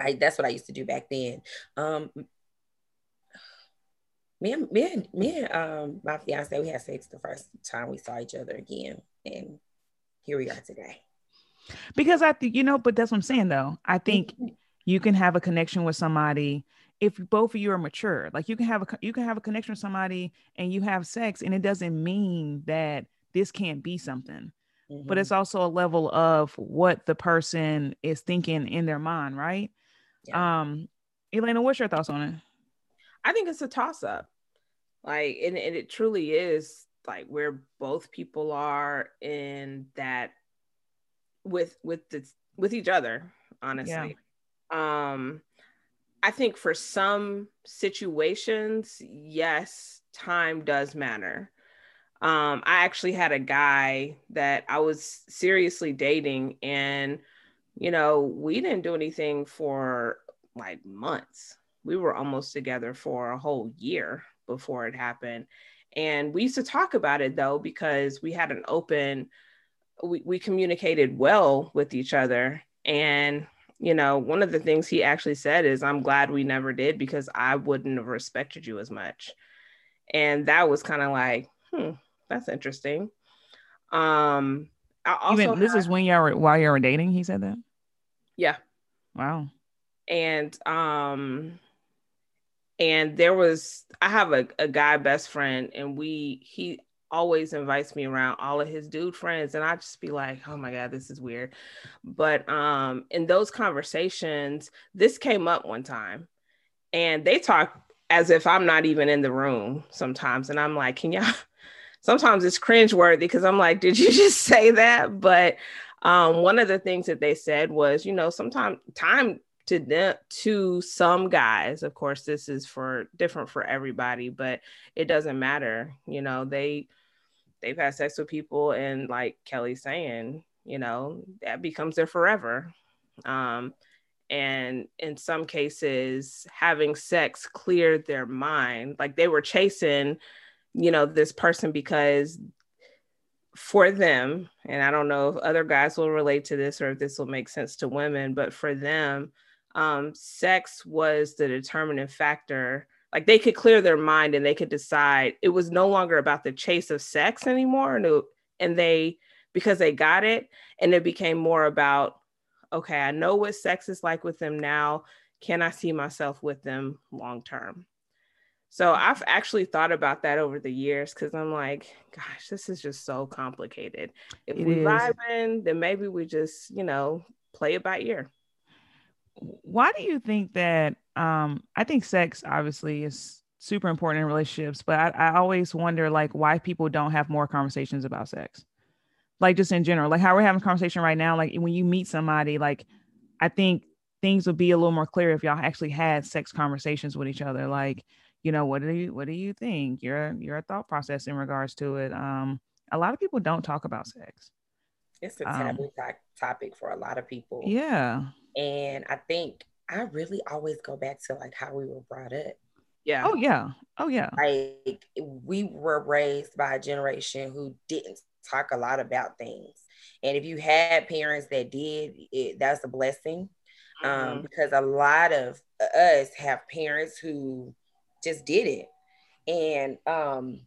I that's what I used to do back then. Um me and me and me and um my fiance we had sex the first time we saw each other again and here we are today. Because I think you know, but that's what I'm saying though. I think mm-hmm. you can have a connection with somebody if both of you are mature like you can have a you can have a connection with somebody and you have sex and it doesn't mean that this can't be something mm-hmm. but it's mm-hmm. also a level of what the person is thinking in their mind right yeah. um elena what's your thoughts on it i think it's a toss up like and, and it truly is like where both people are in that with with the with each other honestly yeah. um I think for some situations, yes, time does matter. Um, I actually had a guy that I was seriously dating, and you know, we didn't do anything for like months. We were almost together for a whole year before it happened. And we used to talk about it though, because we had an open, we, we communicated well with each other. And, you know, one of the things he actually said is, I'm glad we never did because I wouldn't have respected you as much. And that was kind of like, hmm, that's interesting. Um, I also Even this had- is when y'all were while y'all were dating. He said that. yeah. Wow. and um and there was i have a, a guy best friend and we he always invites me around all of his dude friends and i just be like oh my god this is weird. But um in those conversations this came up one time and they talk as if i'm not even in the room sometimes and i'm like can y'all sometimes it's cringe worthy because i'm like did you just say that? But um, one of the things that they said was, you know, sometimes time to to some guys, of course, this is for different for everybody, but it doesn't matter. You know, they they've had sex with people, and like Kelly's saying, you know, that becomes their forever. Um, and in some cases, having sex cleared their mind. Like they were chasing, you know, this person because for them, and I don't know if other guys will relate to this or if this will make sense to women, but for them, um, sex was the determining factor. Like they could clear their mind and they could decide it was no longer about the chase of sex anymore. And, it, and they, because they got it, and it became more about, okay, I know what sex is like with them now. Can I see myself with them long term? So I've actually thought about that over the years because I'm like, gosh, this is just so complicated. If It we is. vibing, then maybe we just, you know, play it by ear. Why do you think that? Um, I think sex obviously is super important in relationships, but I, I always wonder like why people don't have more conversations about sex. Like just in general, like how we're having a conversation right now. Like when you meet somebody, like I think things would be a little more clear if y'all actually had sex conversations with each other. Like, you know, what do you what do you think? Your your thought process in regards to it. Um, a lot of people don't talk about sex. It's a Um, taboo to- topic for a lot of people. Yeah. And I think I really always go back to like how we were brought up. Yeah. Oh yeah. Oh yeah. Like we were raised by a generation who didn't talk a lot about things. And if you had parents that did, it, that's a blessing. Um, Mhm. because a lot of us have parents who just did it. And um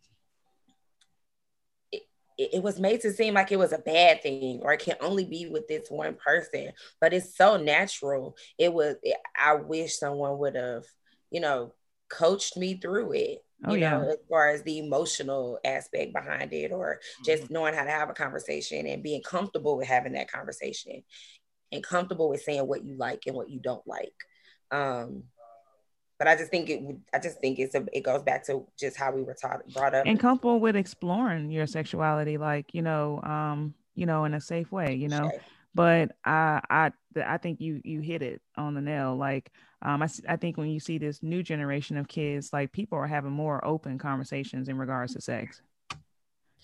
it, it it was made to seem like it was a bad thing or it can only be with this one person, but it's so natural. It was I wish someone would have, you know, coached me through it. Oh, you know, yeah. as far as the emotional aspect behind it, or just knowing how to have a conversation and being comfortable with having that conversation and comfortable with saying what you like and what you don't like. Um, but I just think it I just think it's a, it goes back to just how we were taught, brought up. and comfortable with exploring your sexuality like you know um you know in a safe way you know? But i i i think you you hit it on the nail. Like um I, I think when you see this new generation of kids like people are having more open conversations in regards to sex.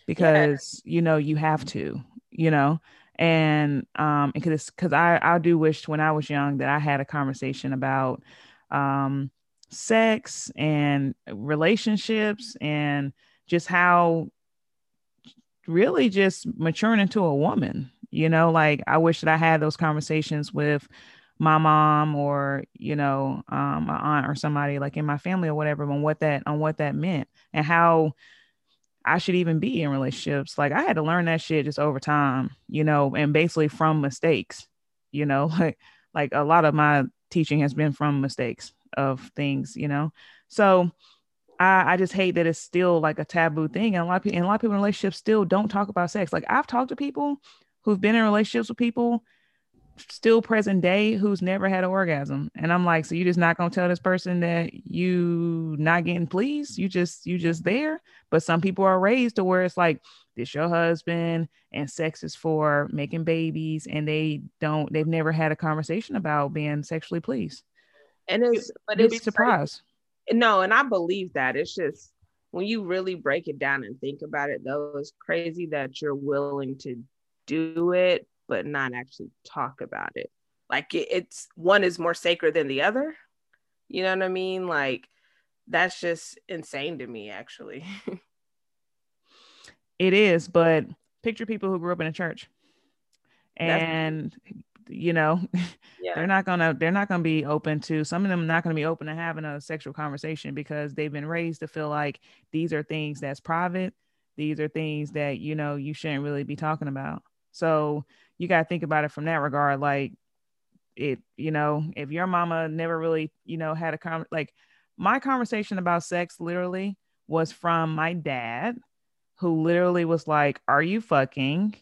Because you know you have to you know? And um because because i i do wish when i was young that i had a conversation about um sex and relationships and just how really just maturing into a woman you know? Like i wish that i had those conversations with my mom or you know um my aunt or somebody like in my family or whatever on what that on what that meant and how i should even be in relationships. Like i had to learn that shit just over time you know and basically from mistakes you know? Like like a lot of my teaching has been from mistakes of things you know so I, I just hate that it's still like a taboo thing. And a lot of people, and a lot of people in relationships still don't talk about sex. Like I've talked to people who've been in relationships with people still present day who's never had an orgasm. And I'm like, so you just not gonna tell this person that you not getting pleased? You just you just there. But some people are raised to where it's like this your husband and sex is for making babies and they don't they've never had a conversation about being sexually pleased. And it's but You'd it's be surprised. no, and I believe that. It's just when you really break it down and think about it, though, it's crazy that you're willing to do it, but not actually talk about it. Like it, it's one is more sacred than the other. You know what I mean? Like that's just insane to me actually it is but picture people who grew up in a church and that's- you know yeah. they're not gonna they're not gonna be open to some of them not gonna be open to having a sexual conversation because they've been raised to feel like these are things that's private. These are things that you know you shouldn't really be talking about. So you got to think about it from that regard like it you know if your mama never really you know had a con like my conversation about sex literally was from my dad who literally was like are you fucking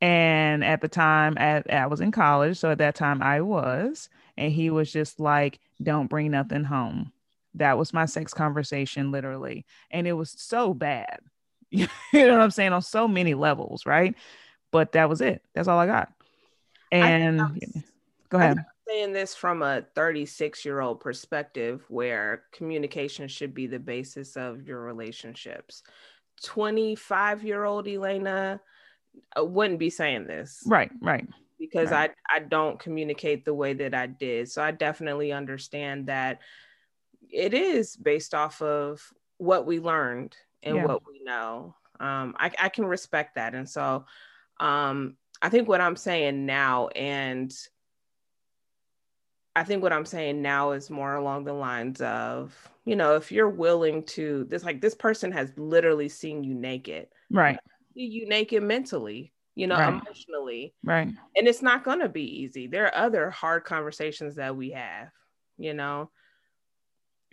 and at the time at, i was in college so at that time i was and he was just like don't bring nothing home. That was my sex conversation literally. And it was so bad. You know what i'm saying? On so many levels right? But that was it. That's all i got. And Go ahead. Saying this from a 36 year old perspective where communication should be the basis of your relationships. 25 year old Elena wouldn't be saying this. Right, right. Because right. I, I don't communicate the way that I did. So I definitely understand that it is based off of what we learned and yeah. what we know. Um, I, I can respect that. And so um, I think what I'm saying now, and I think what I'm saying now is more along the lines of, you know, if you're willing to this like this person has literally seen you naked. Right. You naked mentally, you know, right. emotionally. Right. And it's not gonna be easy. There are other hard conversations that we have, you know.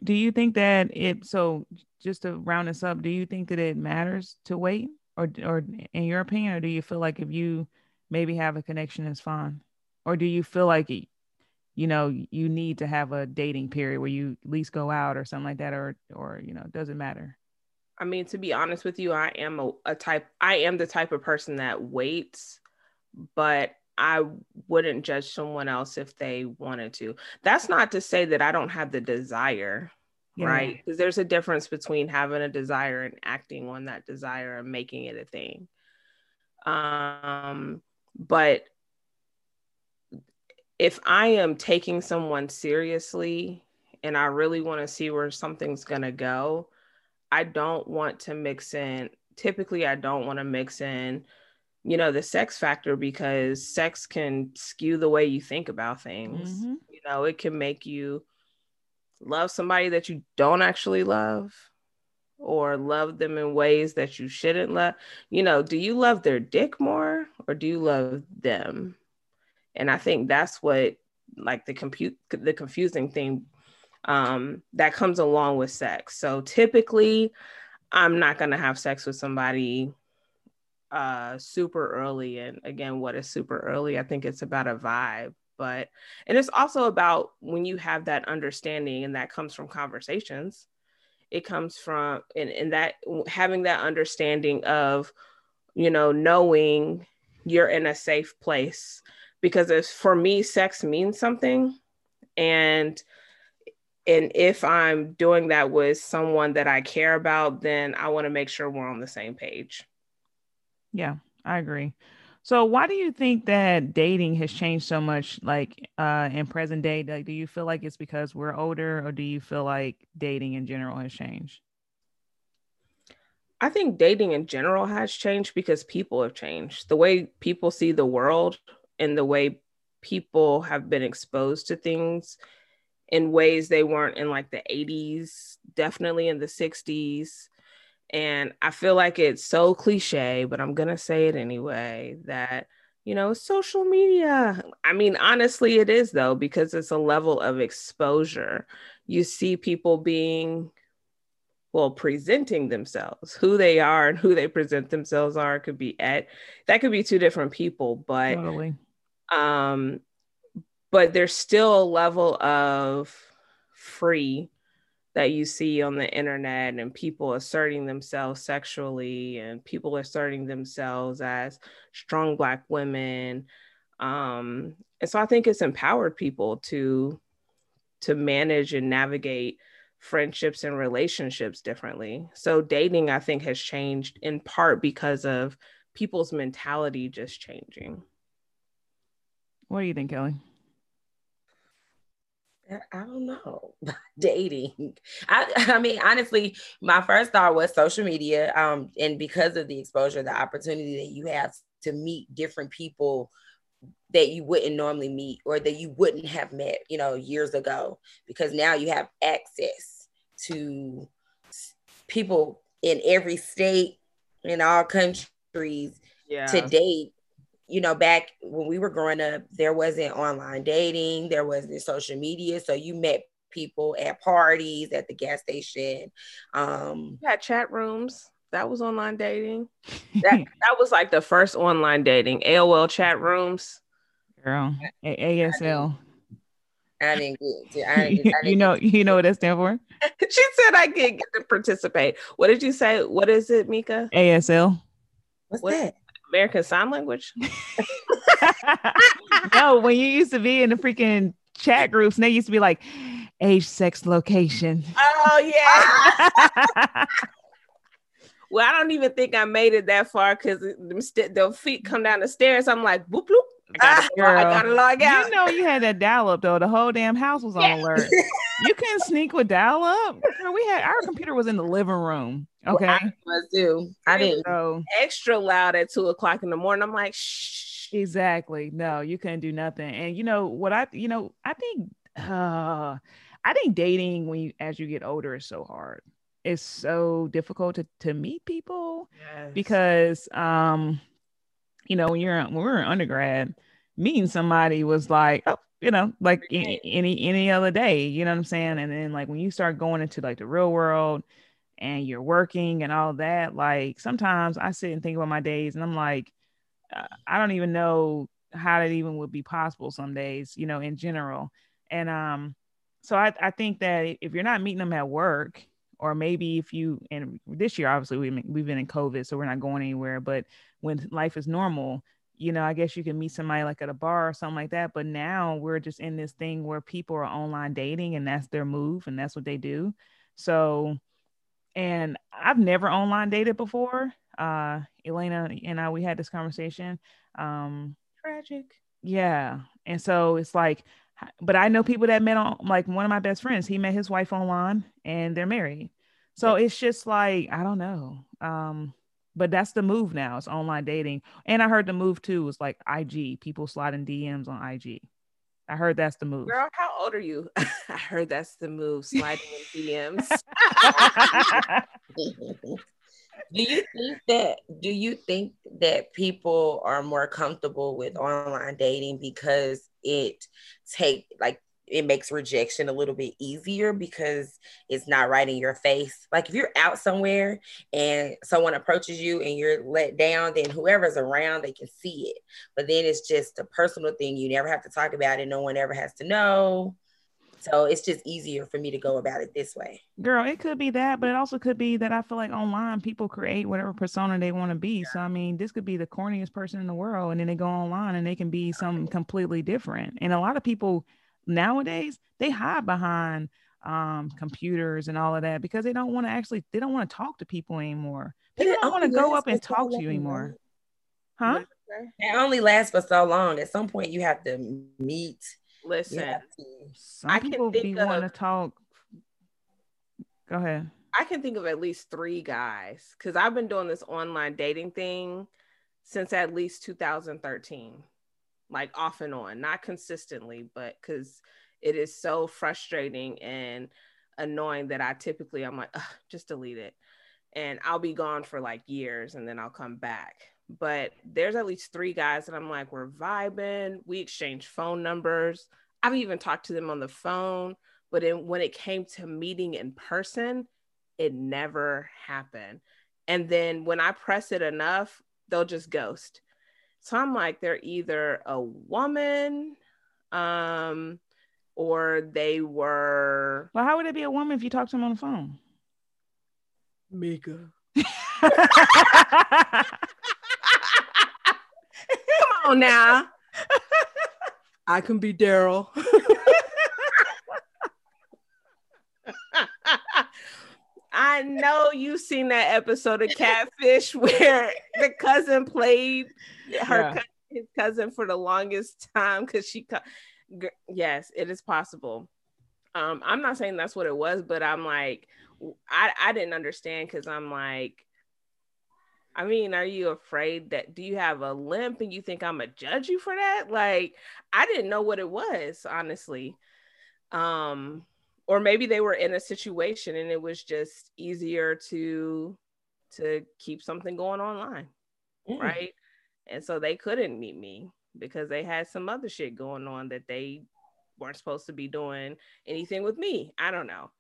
Do you think that it so just to round this up, do you think that it matters to wait? Or or in your opinion, or do you feel like if you maybe have a connection is fine? Or do you feel like you know you need to have a dating period where you at least go out or something like that or or you know it doesn't matter i mean to be honest with you i am a, a type i am the type of person that waits but i wouldn't judge someone else if they wanted to. That's not to say that i don't have the desire yeah. right? Because there's a difference between having a desire and acting on that desire and making it a thing. Um but if I am taking someone seriously and I really want to see where something's going to go, I don't want to mix in. Typically, I don't want to mix in, you know, the sex factor because sex can skew the way you think about things. Mm-hmm. You know, it can make you love somebody that you don't actually love or love them in ways that you shouldn't love. You know, do you love their dick more or do you love them? and i think that's what like the compute the confusing thing um, that comes along with sex. So typically i'm not going to have sex with somebody uh, super early. And again what is super early? I think it's about a vibe but and it's also about when you have that understanding and that comes from conversations. It comes from and, and that having that understanding of you know knowing you're in a safe place. Because if for me sex means something and and if i'm doing that with someone that i care about then i want to make sure we're on the same page. Yeah i agree. So why do you think that dating has changed so much like uh in present day? Like do you feel like it's because we're older or do you feel like dating in general has changed? I think dating in general has changed because people have changed. The way people see the world and the way people have been exposed to things in ways they weren't in like the 80s, definitely in the 60s. And I feel like it's so cliche, but I'm going to say it anyway that, you know, social media. I mean, honestly, it is though, because it's a level of exposure. You see people being, well, presenting themselves, who they are and who they present themselves are could be at, that could be two different people, but totally. Um, but there's still a level of free that you see on the internet and people asserting themselves sexually and people asserting themselves as strong black women. Um, and so i think it's empowered people to to manage and navigate friendships and relationships differently. So dating i think has changed in part because of people's mentality just changing. What do you think, Kelly? I don't know dating. I I mean honestly, my first thought was social media. Um, and because of the exposure, the opportunity that you have to meet different people that you wouldn't normally meet or that you wouldn't have met, you know, years ago, because now you have access to people in every state in all countries Yeah. to date you know back when we were growing up there wasn't online dating there wasn't social media so you met people at parties at the gas station um We had chat rooms. That was online dating. That that was like the first online dating. AOL chat rooms. Girl, A- ASL. i didn't get I didn't, I you didn't know, you know what that stands for? she said I could get to participate. What did you say? What is it, Mika? ASL. what's what- that American Sign Language? no, when you used to be in the freaking chat groups, and they used to be like age, sex, location. Oh yeah. well, I don't even think I made it that far because the, the feet come down the stairs. I'm like, boop bloop. I gotta. I log out. You know you had that dial up though. The whole damn house was on Yeah. alert. You couldn't sneak with dial up. We had our computer was in the living room. Okay. must do i didn't So Extra loud at two o'clock in the morning. I'm like, shh. exactly. No, you couldn't do nothing. And you know what I you know, I think uh I think dating when you as you get older is so hard. It's so difficult to to meet people. because um you know when you're when we were in undergrad meeting somebody was like oh, you know like any, any any other day you know what i'm saying? And then like when you start going into like the real world and you're working and all that like sometimes i sit and think about my days and i'm like uh, i don't even know how that even would be possible some days you know in general. And um so i, I think that if you're not meeting them at work or maybe if you and this year obviously we, we've been in covid so we're not going anywhere but when life is normal you know i guess you can meet somebody like at a bar or something like that but now we're just in this thing where people are online dating and that's their move and that's what they do so and i've never online dated before uh elena and i we had this conversation um Tragic. yeah. And so it's like, but I know people that met on like one of my best friends, he met his wife online and they're married. So it's just like, I don't know. Um, but that's the move now. It's online dating. And I heard the move too was like IG, people sliding DMs on IG. I heard that's the move. Girl, how old are you? I heard that's the move, sliding in DMs. do you think that do you think that people are more comfortable with online dating because it take like it makes rejection a little bit easier because it's not right in your face. Like if you're out somewhere and someone approaches you and you're let down then whoever's around they can see it. But then it's just a personal thing. You never have to talk about it. No one ever has to know. So it's just easier for me to go about it this way. Girl, it could be that, but it also could be that I feel like online people create whatever persona they want to be. So I mean, this could be the corniest person in the world, and then they go online and they can be something completely different. And a lot of people nowadays they hide behind um computers and all of that because they don't want to actually they don't want to talk to people anymore. People It don't want to go up and for so talk to you anymore. Huh? It only lasts for so long. At some point, you have to meet. Listen, to- Some I can people be think wanting of- to talk. Go ahead. I can think of at least three guys because I've been doing this online dating thing since at least 2013, like off and on, not consistently, but because it is so frustrating and annoying that I typically I'm like, just delete it, and I'll be gone for like years and then I'll come back. But there's at least three guys that I'm like, we're vibing, we exchange phone numbers. I've even talked to them on the phone, but then when it came to meeting in person, it never happened. And then when I press it enough, they'll just ghost. So I'm like, they're either a woman, um, or they were Well, how would it be a woman if you talk to them on the phone? Mika. Come on now. I can be Daryl. I know you've seen that episode of Catfish where the cousin played her Yeah. cou- his cousin for the longest time because she co- yes it is possible Um, I'm not saying that's what it was, but I'm like, I, I didn't understand because I'm like, I mean, are you afraid that do you have a limp and you think I'm gonna judge you for that? Like, I didn't know what it was, honestly. Um, or maybe they were in a situation and it was just easier to to keep something going online, mm. right? And so they couldn't meet me because they had some other shit going on that they weren't supposed to be doing anything with me. I don't know.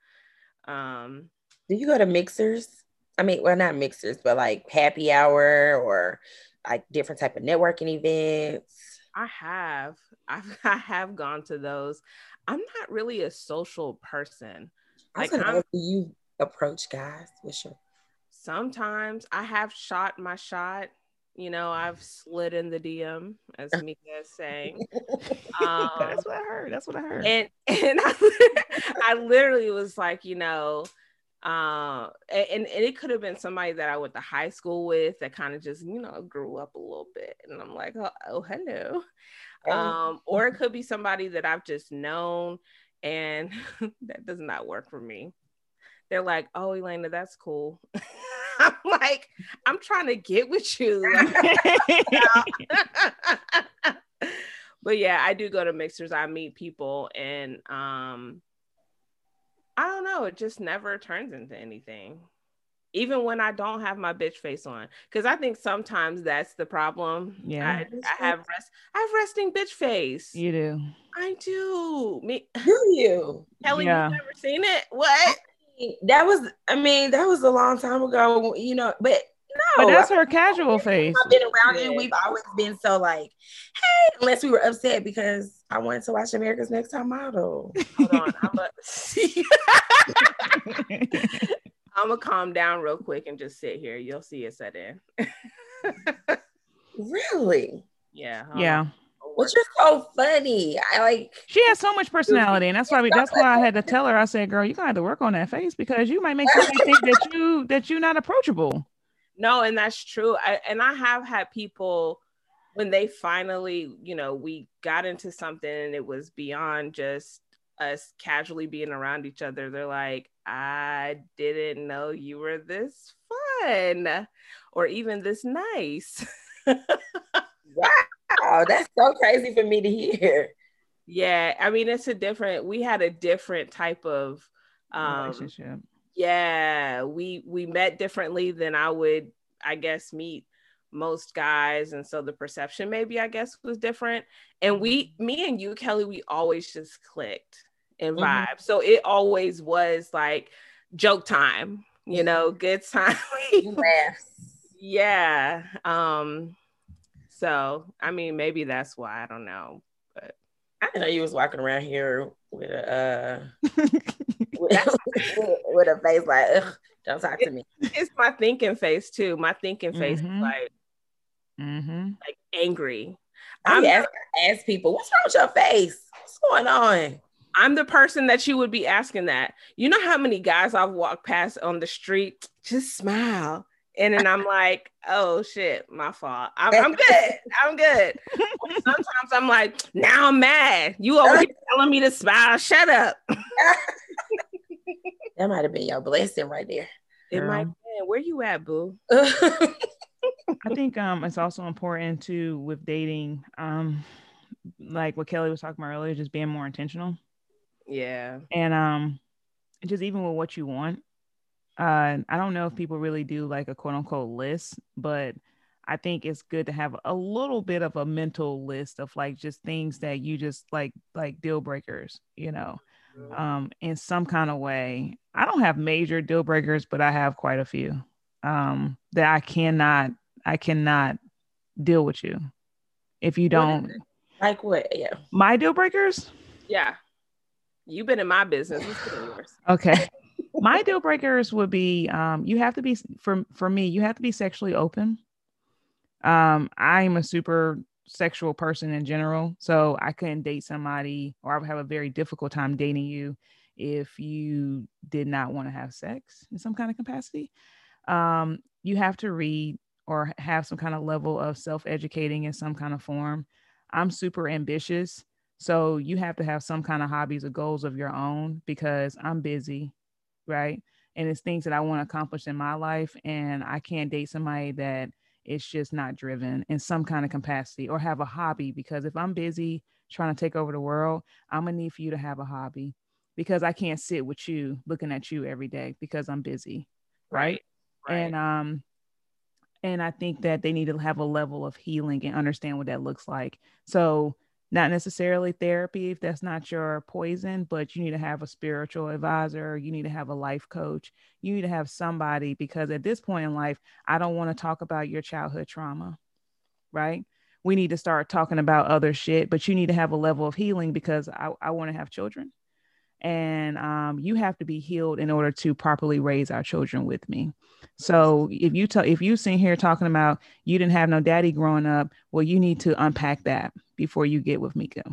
Um, do you go to mixers? I mean, well, not mixers, but like happy hour or like different type of networking events. I have. I've, I have gone to those. I'm not really a social person. i Like, do you approach guys with your? Sometimes I have shot my shot. You know, I've slid in the DM, as Mika is saying. Um, That's what I heard. That's what I heard. And and I, I literally was like, you know, uh, and, and it could have been somebody that I went to high school with that kind of just, you know, grew up a little bit. And I'm like, oh, oh hello. Um, or it could be somebody that I've just known and that does not work for me. They're like, oh, Elena, that's cool. I'm like, I'm trying to get with you. but yeah, I do go to mixers. I meet people and um I don't know. It just never turns into anything. Even when I don't have my bitch face on, because I think sometimes that's the problem. Yeah, I, I have rest. I have resting bitch face. You do. I do. Me. Do you? Kelly, yeah. you never seen it? What? That was. I mean, that was a long time ago. You know, but no, but that's her casual face. I've been around and We've always been so like, hey, unless we were upset because I wanted to watch America's Next Top Model. Hold on, I'm gonna calm down real quick and just sit here. You'll see it set in. really? Yeah. Yeah. But you're so funny. I like. She has so much personality, and that's why we. That's why I had to tell her. I said, "Girl, you gotta have to work on that face because you might make somebody think that you that you're not approachable." No, and that's true. I, and I have had people when they finally, you know, we got into something and it was beyond just us casually being around each other. They're like, I didn't know you were this fun or even this nice. wow, that's so crazy for me to hear. Yeah, I mean, it's a different, we had a different type of um, relationship yeah we we met differently than i would i guess meet most guys and so the perception maybe i guess was different and we me and you kelly we always just clicked and vibe mm-hmm. so it always was like joke time you know good time yeah um so i mean maybe that's why i don't know but i didn't know you was walking around here with a uh with, with, a face like, don't talk to me. It's my thinking face too. My thinking face mm-hmm. like, mm-hmm. like angry. I am ask, ask people, what's wrong with your face? What's going on? I'm the person that you would be asking that. You know how many guys I've walked past on the street? Just smile. And then I'm like, oh shit, my fault. I'm, I'm good. I'm good. Sometimes I'm like, now I'm mad. You always telling me to smile. Shut up. that might have been your blessing right there. It Girl. might have been. Where you at, boo? I think um it's also important too with dating, um, like what Kelly was talking about earlier, just being more intentional. Yeah. And um just even with what you want. Uh I don't know if people really do like a quote unquote list, but I think it's good to have a little bit of a mental list of like just things that you just like like deal breakers, you know um, in some kind of way. I don't have major deal breakers, but I have quite a few um, that I cannot, I cannot deal with you if you don't. Like what? Yeah. My deal breakers? Yeah. You've been in my business. okay. my deal breakers would be um, you have to be for for me, you have to be sexually open. Um, I'm a super sexual person in general. So I couldn't date somebody or I would have a very difficult time dating you if you did not want to have sex in some kind of capacity. Um, you have to read or have some kind of level of self educating in some kind of form. I'm super ambitious. So you have to have some kind of hobbies or goals of your own because I'm busy, right? And it's things that I want to accomplish in my life. And I can't date somebody that is just not driven in some kind of capacity or have a hobby because if I'm busy trying to take over the world, I'm gonna need for you to have a hobby because I can't sit with you looking at you every day because I'm busy. Right. right. And um and I think that they need to have a level of healing and understand what that looks like. So not necessarily therapy if that's not your poison, but you need to have a spiritual advisor. You need to have a life coach. You need to have somebody because at this point in life, I don't want to talk about your childhood trauma, right? We need to start talking about other shit, but you need to have a level of healing because I, I want to have children and um, you have to be healed in order to properly raise our children with me. So if you tell if you sitting here talking about you didn't have no daddy growing up well you need to unpack that before you get with mika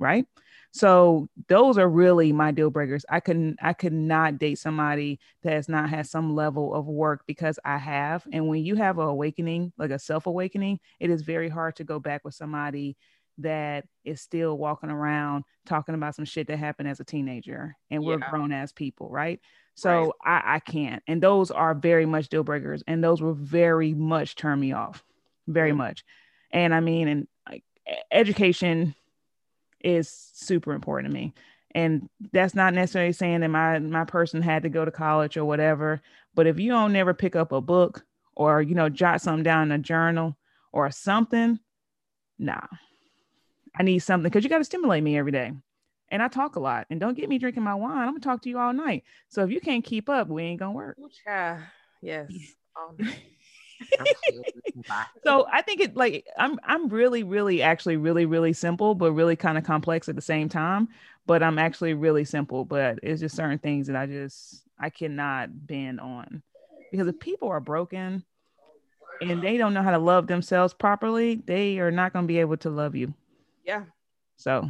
right? So those are really my deal breakers. I couldn't i could not date somebody that has not had some level of work because i have. And when you have an awakening like a self-awakening it is very hard to go back with somebody that is still walking around talking about some shit that happened as a teenager and we're yeah. grown as people, right? So right. I, I can't. And those are very much deal breakers. And those will very much turn me off. Very mm-hmm. much. And I mean, and like education is super important to me. And that's not necessarily saying that my my person had to go to college or whatever. But if you don't never pick up a book or you know jot something down in a journal or something, nah, I need something because you got to stimulate me every day. And I talk a lot. And don't get me drinking my wine. I'm gonna talk to you all night. So if you can't keep up, we ain't gonna work. Yeah. Yes. so I think it like I'm I'm really, really actually really, really simple, but really kind of complex at the same time. But I'm actually really simple, but it's just certain things that I just I cannot bend on. Because if people are broken and they don't know how to love themselves properly, they are not gonna be able to love you. Yeah. So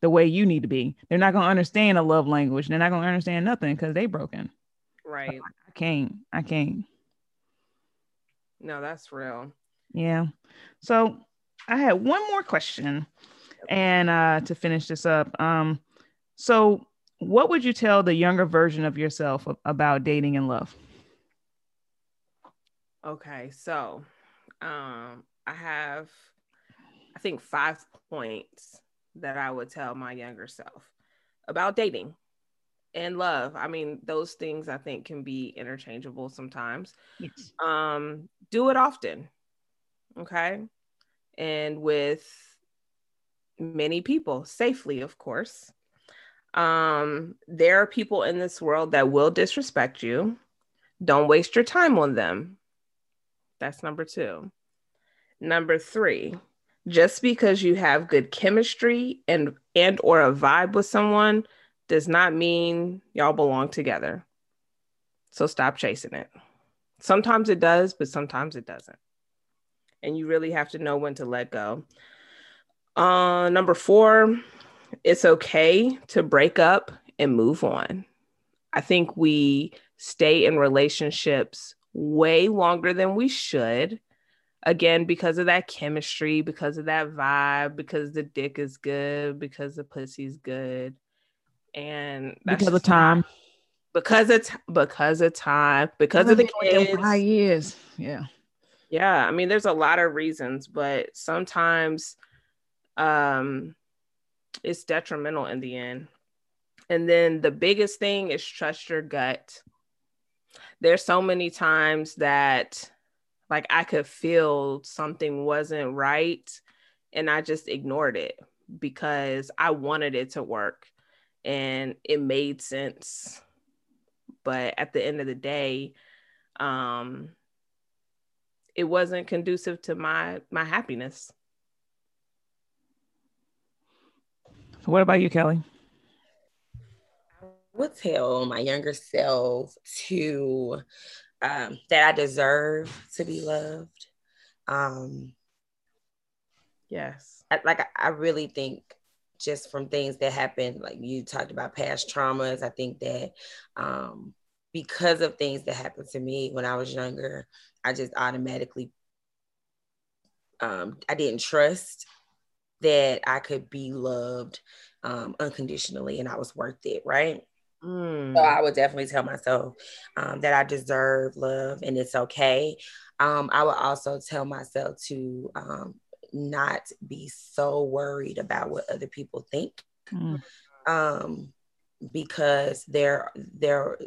the way you need to be. They're not gonna understand a love language. They're not gonna understand nothing because they broken. Right. I can't. I can't. No, that's real. Yeah. So I had one more question and uh to finish this up. Um so what would you tell the younger version of yourself about dating and love? Okay, so um I have I think five points that I would tell my younger self about dating and love. I mean, those things I think can be interchangeable sometimes. Yes. Um, do it often. Okay. And with many people, safely, of course. Um, there are people in this world that will disrespect you. Don't waste your time on them. That's number two. Number three, just because you have good chemistry and and or a vibe with someone does not mean y'all belong together. So stop chasing it. Sometimes it does, but sometimes it doesn't. And you really have to know when to let go. Uh, number four, it's okay to break up and move on. I think we stay in relationships way longer than we should again because of that chemistry because of that vibe because the dick is good because the pussy's good. And because of time. Because it's because of time because of the kids. five years yeah. Yeah i mean there's a lot of reasons but sometimes um it's detrimental in the end. And then the biggest thing is trust your gut. There's so many times that like I could feel something wasn't right and I just ignored it because I wanted it to work and it made sense. But at the end of the day, um it wasn't conducive to my my happiness. What about you, Kelly? I would tell my younger self to um, that I deserve to be loved. Um, yes, I, like I, I really think just from things that happened, like you talked about past traumas. I think that um, because of things that happened to me when I was younger, I just automatically um, I didn't trust that I could be loved um, unconditionally and I was worth it, right? Mm. So I would definitely tell myself um, that I deserve love and it's okay. Um, I would also tell myself to um, not be so worried about what other people think. Mm. Um, because they're they're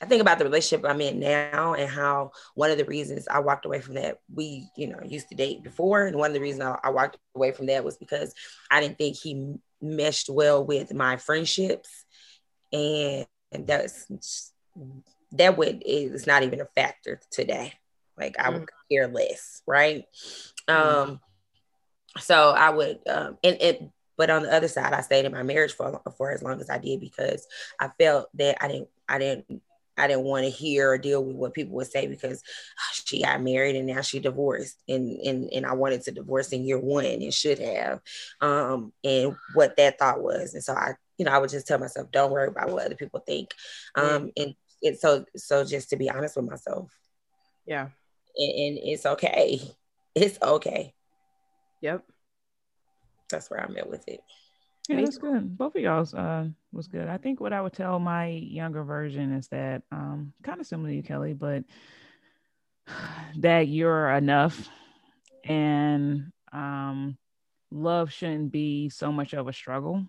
I think about the relationship I'm in now and how one of the reasons I walked away from that, we, you know, used to date before. And one of the reasons I, I walked away from that was because I didn't think he meshed well with my friendships. And, and that's, that would, is not even a factor today. Like I would mm. care less. Right. Mm. Um, so I would, um, and it, but on the other side, I stayed in my marriage for, for as long as I did because I felt that I didn't, I didn't I didn't want to hear or deal with what people would say because oh, she got married and now she divorced and and and I wanted to divorce in year one and should have um and what that thought was. And so I you know I would just tell myself don't worry about what other people think. Um and and so so just to be honest with myself. Yeah. And, and it's okay. It's okay. Yep. That's where I'm at with it yeah, that's good. Both of y'all's uh, was good. I think what I would tell my younger version is that um, kind of similar to you, Kelly, but that you're enough and um, love shouldn't be so much of a struggle.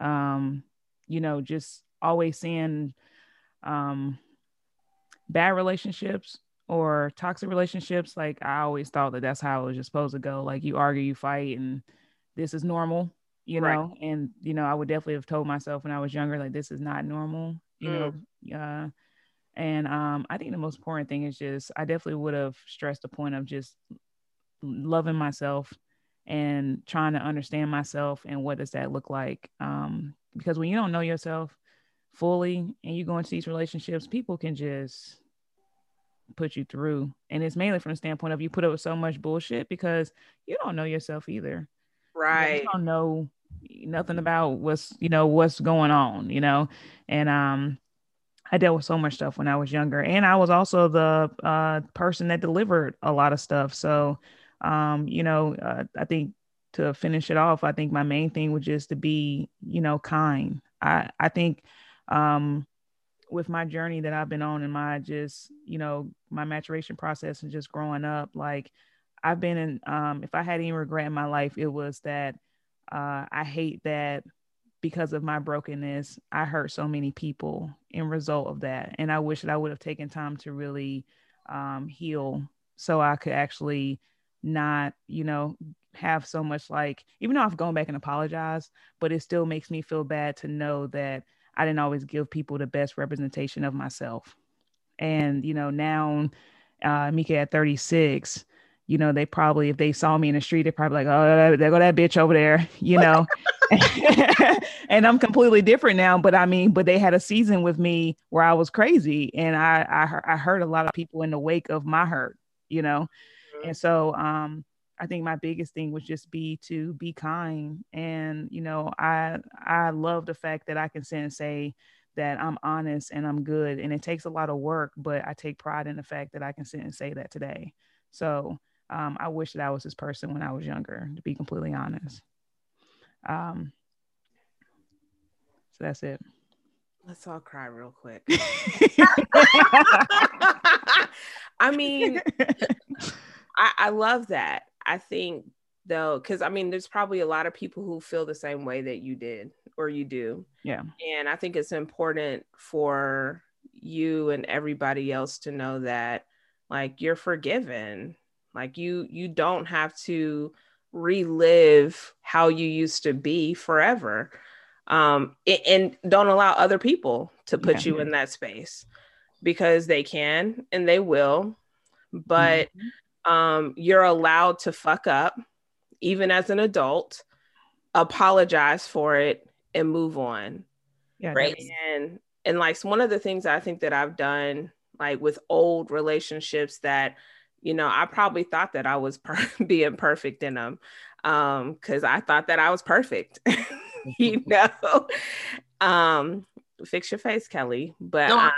Um, you know, just always seeing um, bad relationships or toxic relationships. Like I always thought that that's how it was just supposed to go. Like you argue, you fight, and this is normal you know right. and you know i would definitely have told myself when i was younger like this is not normal you mm. know uh and um i think the most important thing is just i definitely would have stressed the point of just loving myself and trying to understand myself and what does that look like um because when you don't know yourself fully and you go into these relationships people can just put you through and it's mainly from the standpoint of you put up with so much bullshit because you don't know yourself either right you don't know nothing about what's you know what's going on you know? And um i dealt with so much stuff when i was younger. And i was also the uh person that delivered a lot of stuff. So um you know uh, i think to finish it off i think my main thing was just to be you know kind. I i think um with my journey that i've been on and my just you know my maturation process and just growing up like i've been in um if i had any regret in my life it was that uh, I hate that because of my brokenness, I hurt so many people in result of that. And I wish that I would have taken time to really um, heal so I could actually not, you know, have so much like, even though I've gone back and apologized, but it still makes me feel bad to know that I didn't always give people the best representation of myself. And, you know, now uh, Mika at 36, you know, they probably, if they saw me in the street, they're probably like, oh, there go that bitch over there, you know. and I'm completely different now. But I mean, but they had a season with me where I was crazy, and I I, I hurt a lot of people in the wake of my hurt, you know. Mm-hmm. And so, um, I think my biggest thing would just be to be kind, and you know, I I love the fact that I can sit and say that I'm honest and I'm good, and it takes a lot of work, but I take pride in the fact that I can sit and say that today. So um, I wish that I was this person when I was younger, to be completely honest. Um, so that's it. Let's all cry real quick. I mean, I, I love that. I think though, because I mean, there's probably a lot of people who feel the same way that you did or you do. Yeah. And I think it's important for you and everybody else to know that like you're forgiven like you you don't have to relive how you used to be forever. Um, and don't allow other people to put yeah. you in that space because they can and they will. But mm-hmm. um, you're allowed to fuck up, even as an adult, apologize for it and move on. Yeah, right. And and like one of the things I think that I've done like with old relationships that you know, I probably thought that I was per- being perfect in them um because I thought that I was perfect. you know, um, fix your face, Kelly. But no, I,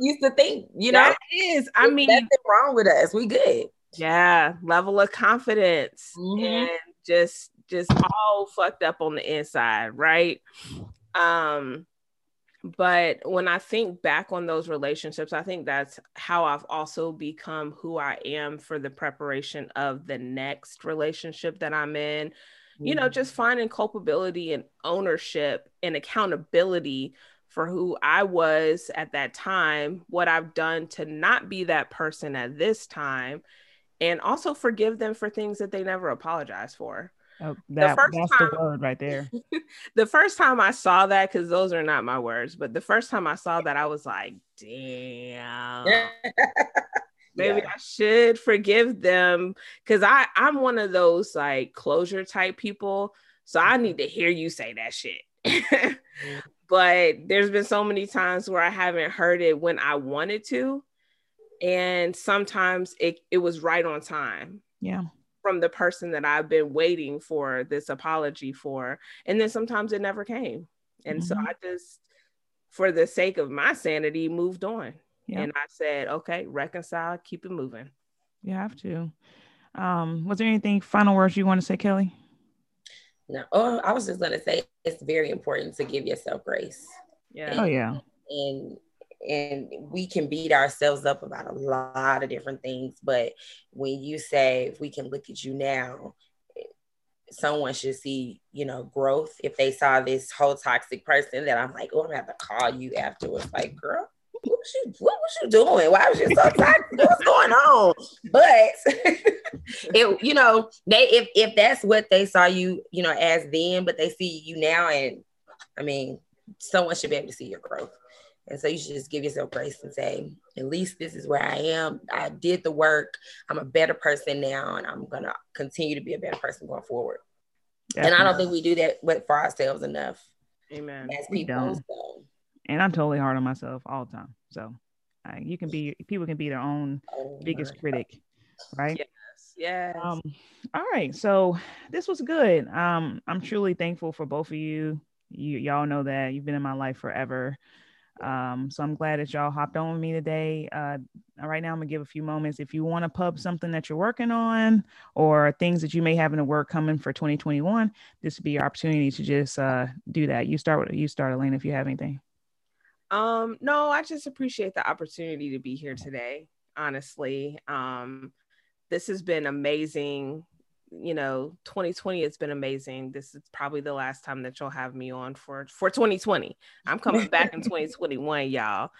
used to think, you know, that is. I mean, nothing wrong with us. We good. Yeah, level of confidence mm-hmm. and just just all fucked up on the inside, right? Um but when I think back on those relationships, I think that's how I've also become who I am for the preparation of the next relationship that I'm in. Mm-hmm. You know, mm-hmm. just finding culpability and ownership and accountability for who I was at that time, what I've done to not be that person at this time, and also forgive them for things that they never apologized for. Oh, that, the that's time, the word right there. the first time I saw that, because those are not my words, but the first time I saw that, I was like, damn. Maybe yeah. I should forgive them because I I'm one of those like closure type people. So I need to hear you say that shit. mm-hmm. But there's been so many times where I haven't heard it when I wanted to. And sometimes it, it was right on time. Yeah from the person that I've been waiting for this apology for. And then sometimes it never came. And mm-hmm. so I just, for the sake of my sanity, moved on. Yep. And I said, okay, reconcile, keep it moving. You have to. Um, was there anything final words you want to say, Kelly? No, oh, I was just gonna say it's very important to give yourself grace. Yeah. And, oh yeah. And and we can beat ourselves up about a lot of different things but when you say if we can look at you now someone should see you know growth. If they saw this whole toxic person that i'm like oh i'm gonna have to call you afterwards like girl what was you what was you doing? Why was you so toxic? What's going on? But it you know they if if that's what they saw you you know as then but they see you now and i mean someone should be able to see your growth and so you should just give yourself grace and say, at least this is where I am. I did the work. I'm a better person now, and I'm gonna continue to be a better person going forward. Definitely. And I don't think we do that with for ourselves enough. Amen. As people. So. And I'm totally hard on myself all the time. So uh, you can be people can be their own oh, biggest critic, right? Yes. Yes. Um, all right. So this was good. Um, I'm truly thankful for both of you. You y'all know that you've been in my life forever. Um, so I'm glad that y'all hopped on with me today. Uh, right now, I'm gonna give a few moments. If you want to pub something that you're working on or things that you may have in the work coming for 2021, this would be your opportunity to just uh, do that. You start with you start, Elena, if you have anything. Um, no, I just appreciate the opportunity to be here today. Honestly, um, this has been amazing you know 2020 has been amazing. This is probably the last time that you'll have me on for for 2020 i'm coming back in 2021 y'all.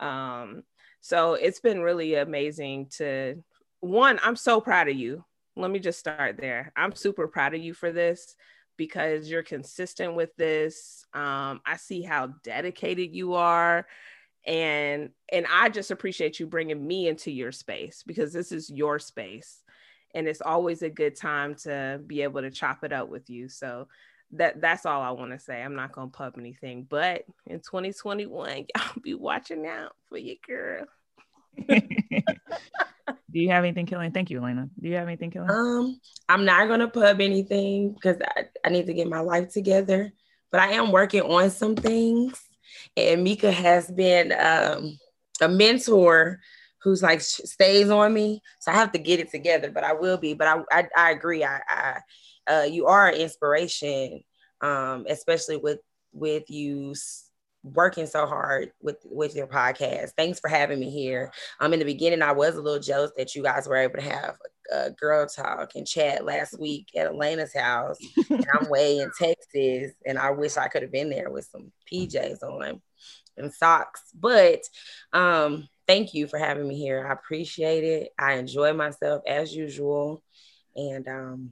Um so it's been really amazing to one i'm so proud of you. Let me just start there. I'm super proud of you for this because you're consistent with this. Um i see how dedicated you are and and i just appreciate you bringing me into your space because this is your space and it's always a good time to be able to chop it up with you. So that that's all I want to say. I'm not gonna pub anything, but in 2021, y'all be watching out for your girl. Do you have anything Kelly? Thank you, Elena. Do you have anything Kelly? Um, I'm not gonna pub anything because I, I need to get my life together, but I am working on some things. And Mika has been um, a mentor who's like stays on me. So I have to get it together, but I will be. But I I, I agree. I, I uh, you are an inspiration, um, especially with with you working so hard with with your podcast. Thanks for having me here. Um, in the beginning, I was a little jealous that you guys were able to have a, girl talk and chat last week at Elena's house. and I'm way in Texas, and I wish I could have been there with some PJs on and socks. But um, thank you for having me here. I appreciate it. I enjoy myself as usual. And um,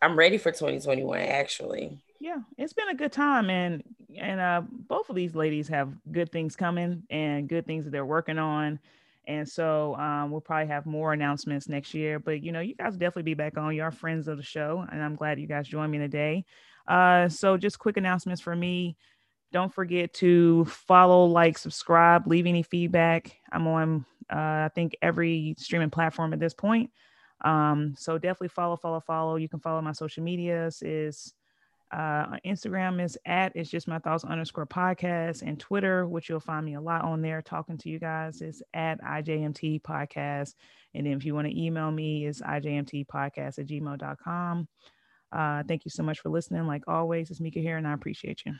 I'm ready for 2021 actually. Yeah, it's been a good time and and uh both of these ladies have good things coming and good things that they're working on. And so um, we'll probably have more announcements next year. But you know, you guys definitely be back on. You're friends of the show, and I'm glad you guys joined me today. Uh, so just quick announcements for me. Don't forget to follow, like, subscribe, leave any feedback. I'm on, uh, I think, every streaming platform at this point. Um, so definitely follow, follow, follow. You can follow my social medias is Uh, Instagram is at it's just my thoughts underscore podcast and Twitter, which you'll find me a lot on there talking to you guys, is at IJMT podcast. And then if you want to email me, is IJMT podcast at gmail.com. Uh, thank you so much for listening. Like always, it's Mika here, and I appreciate you.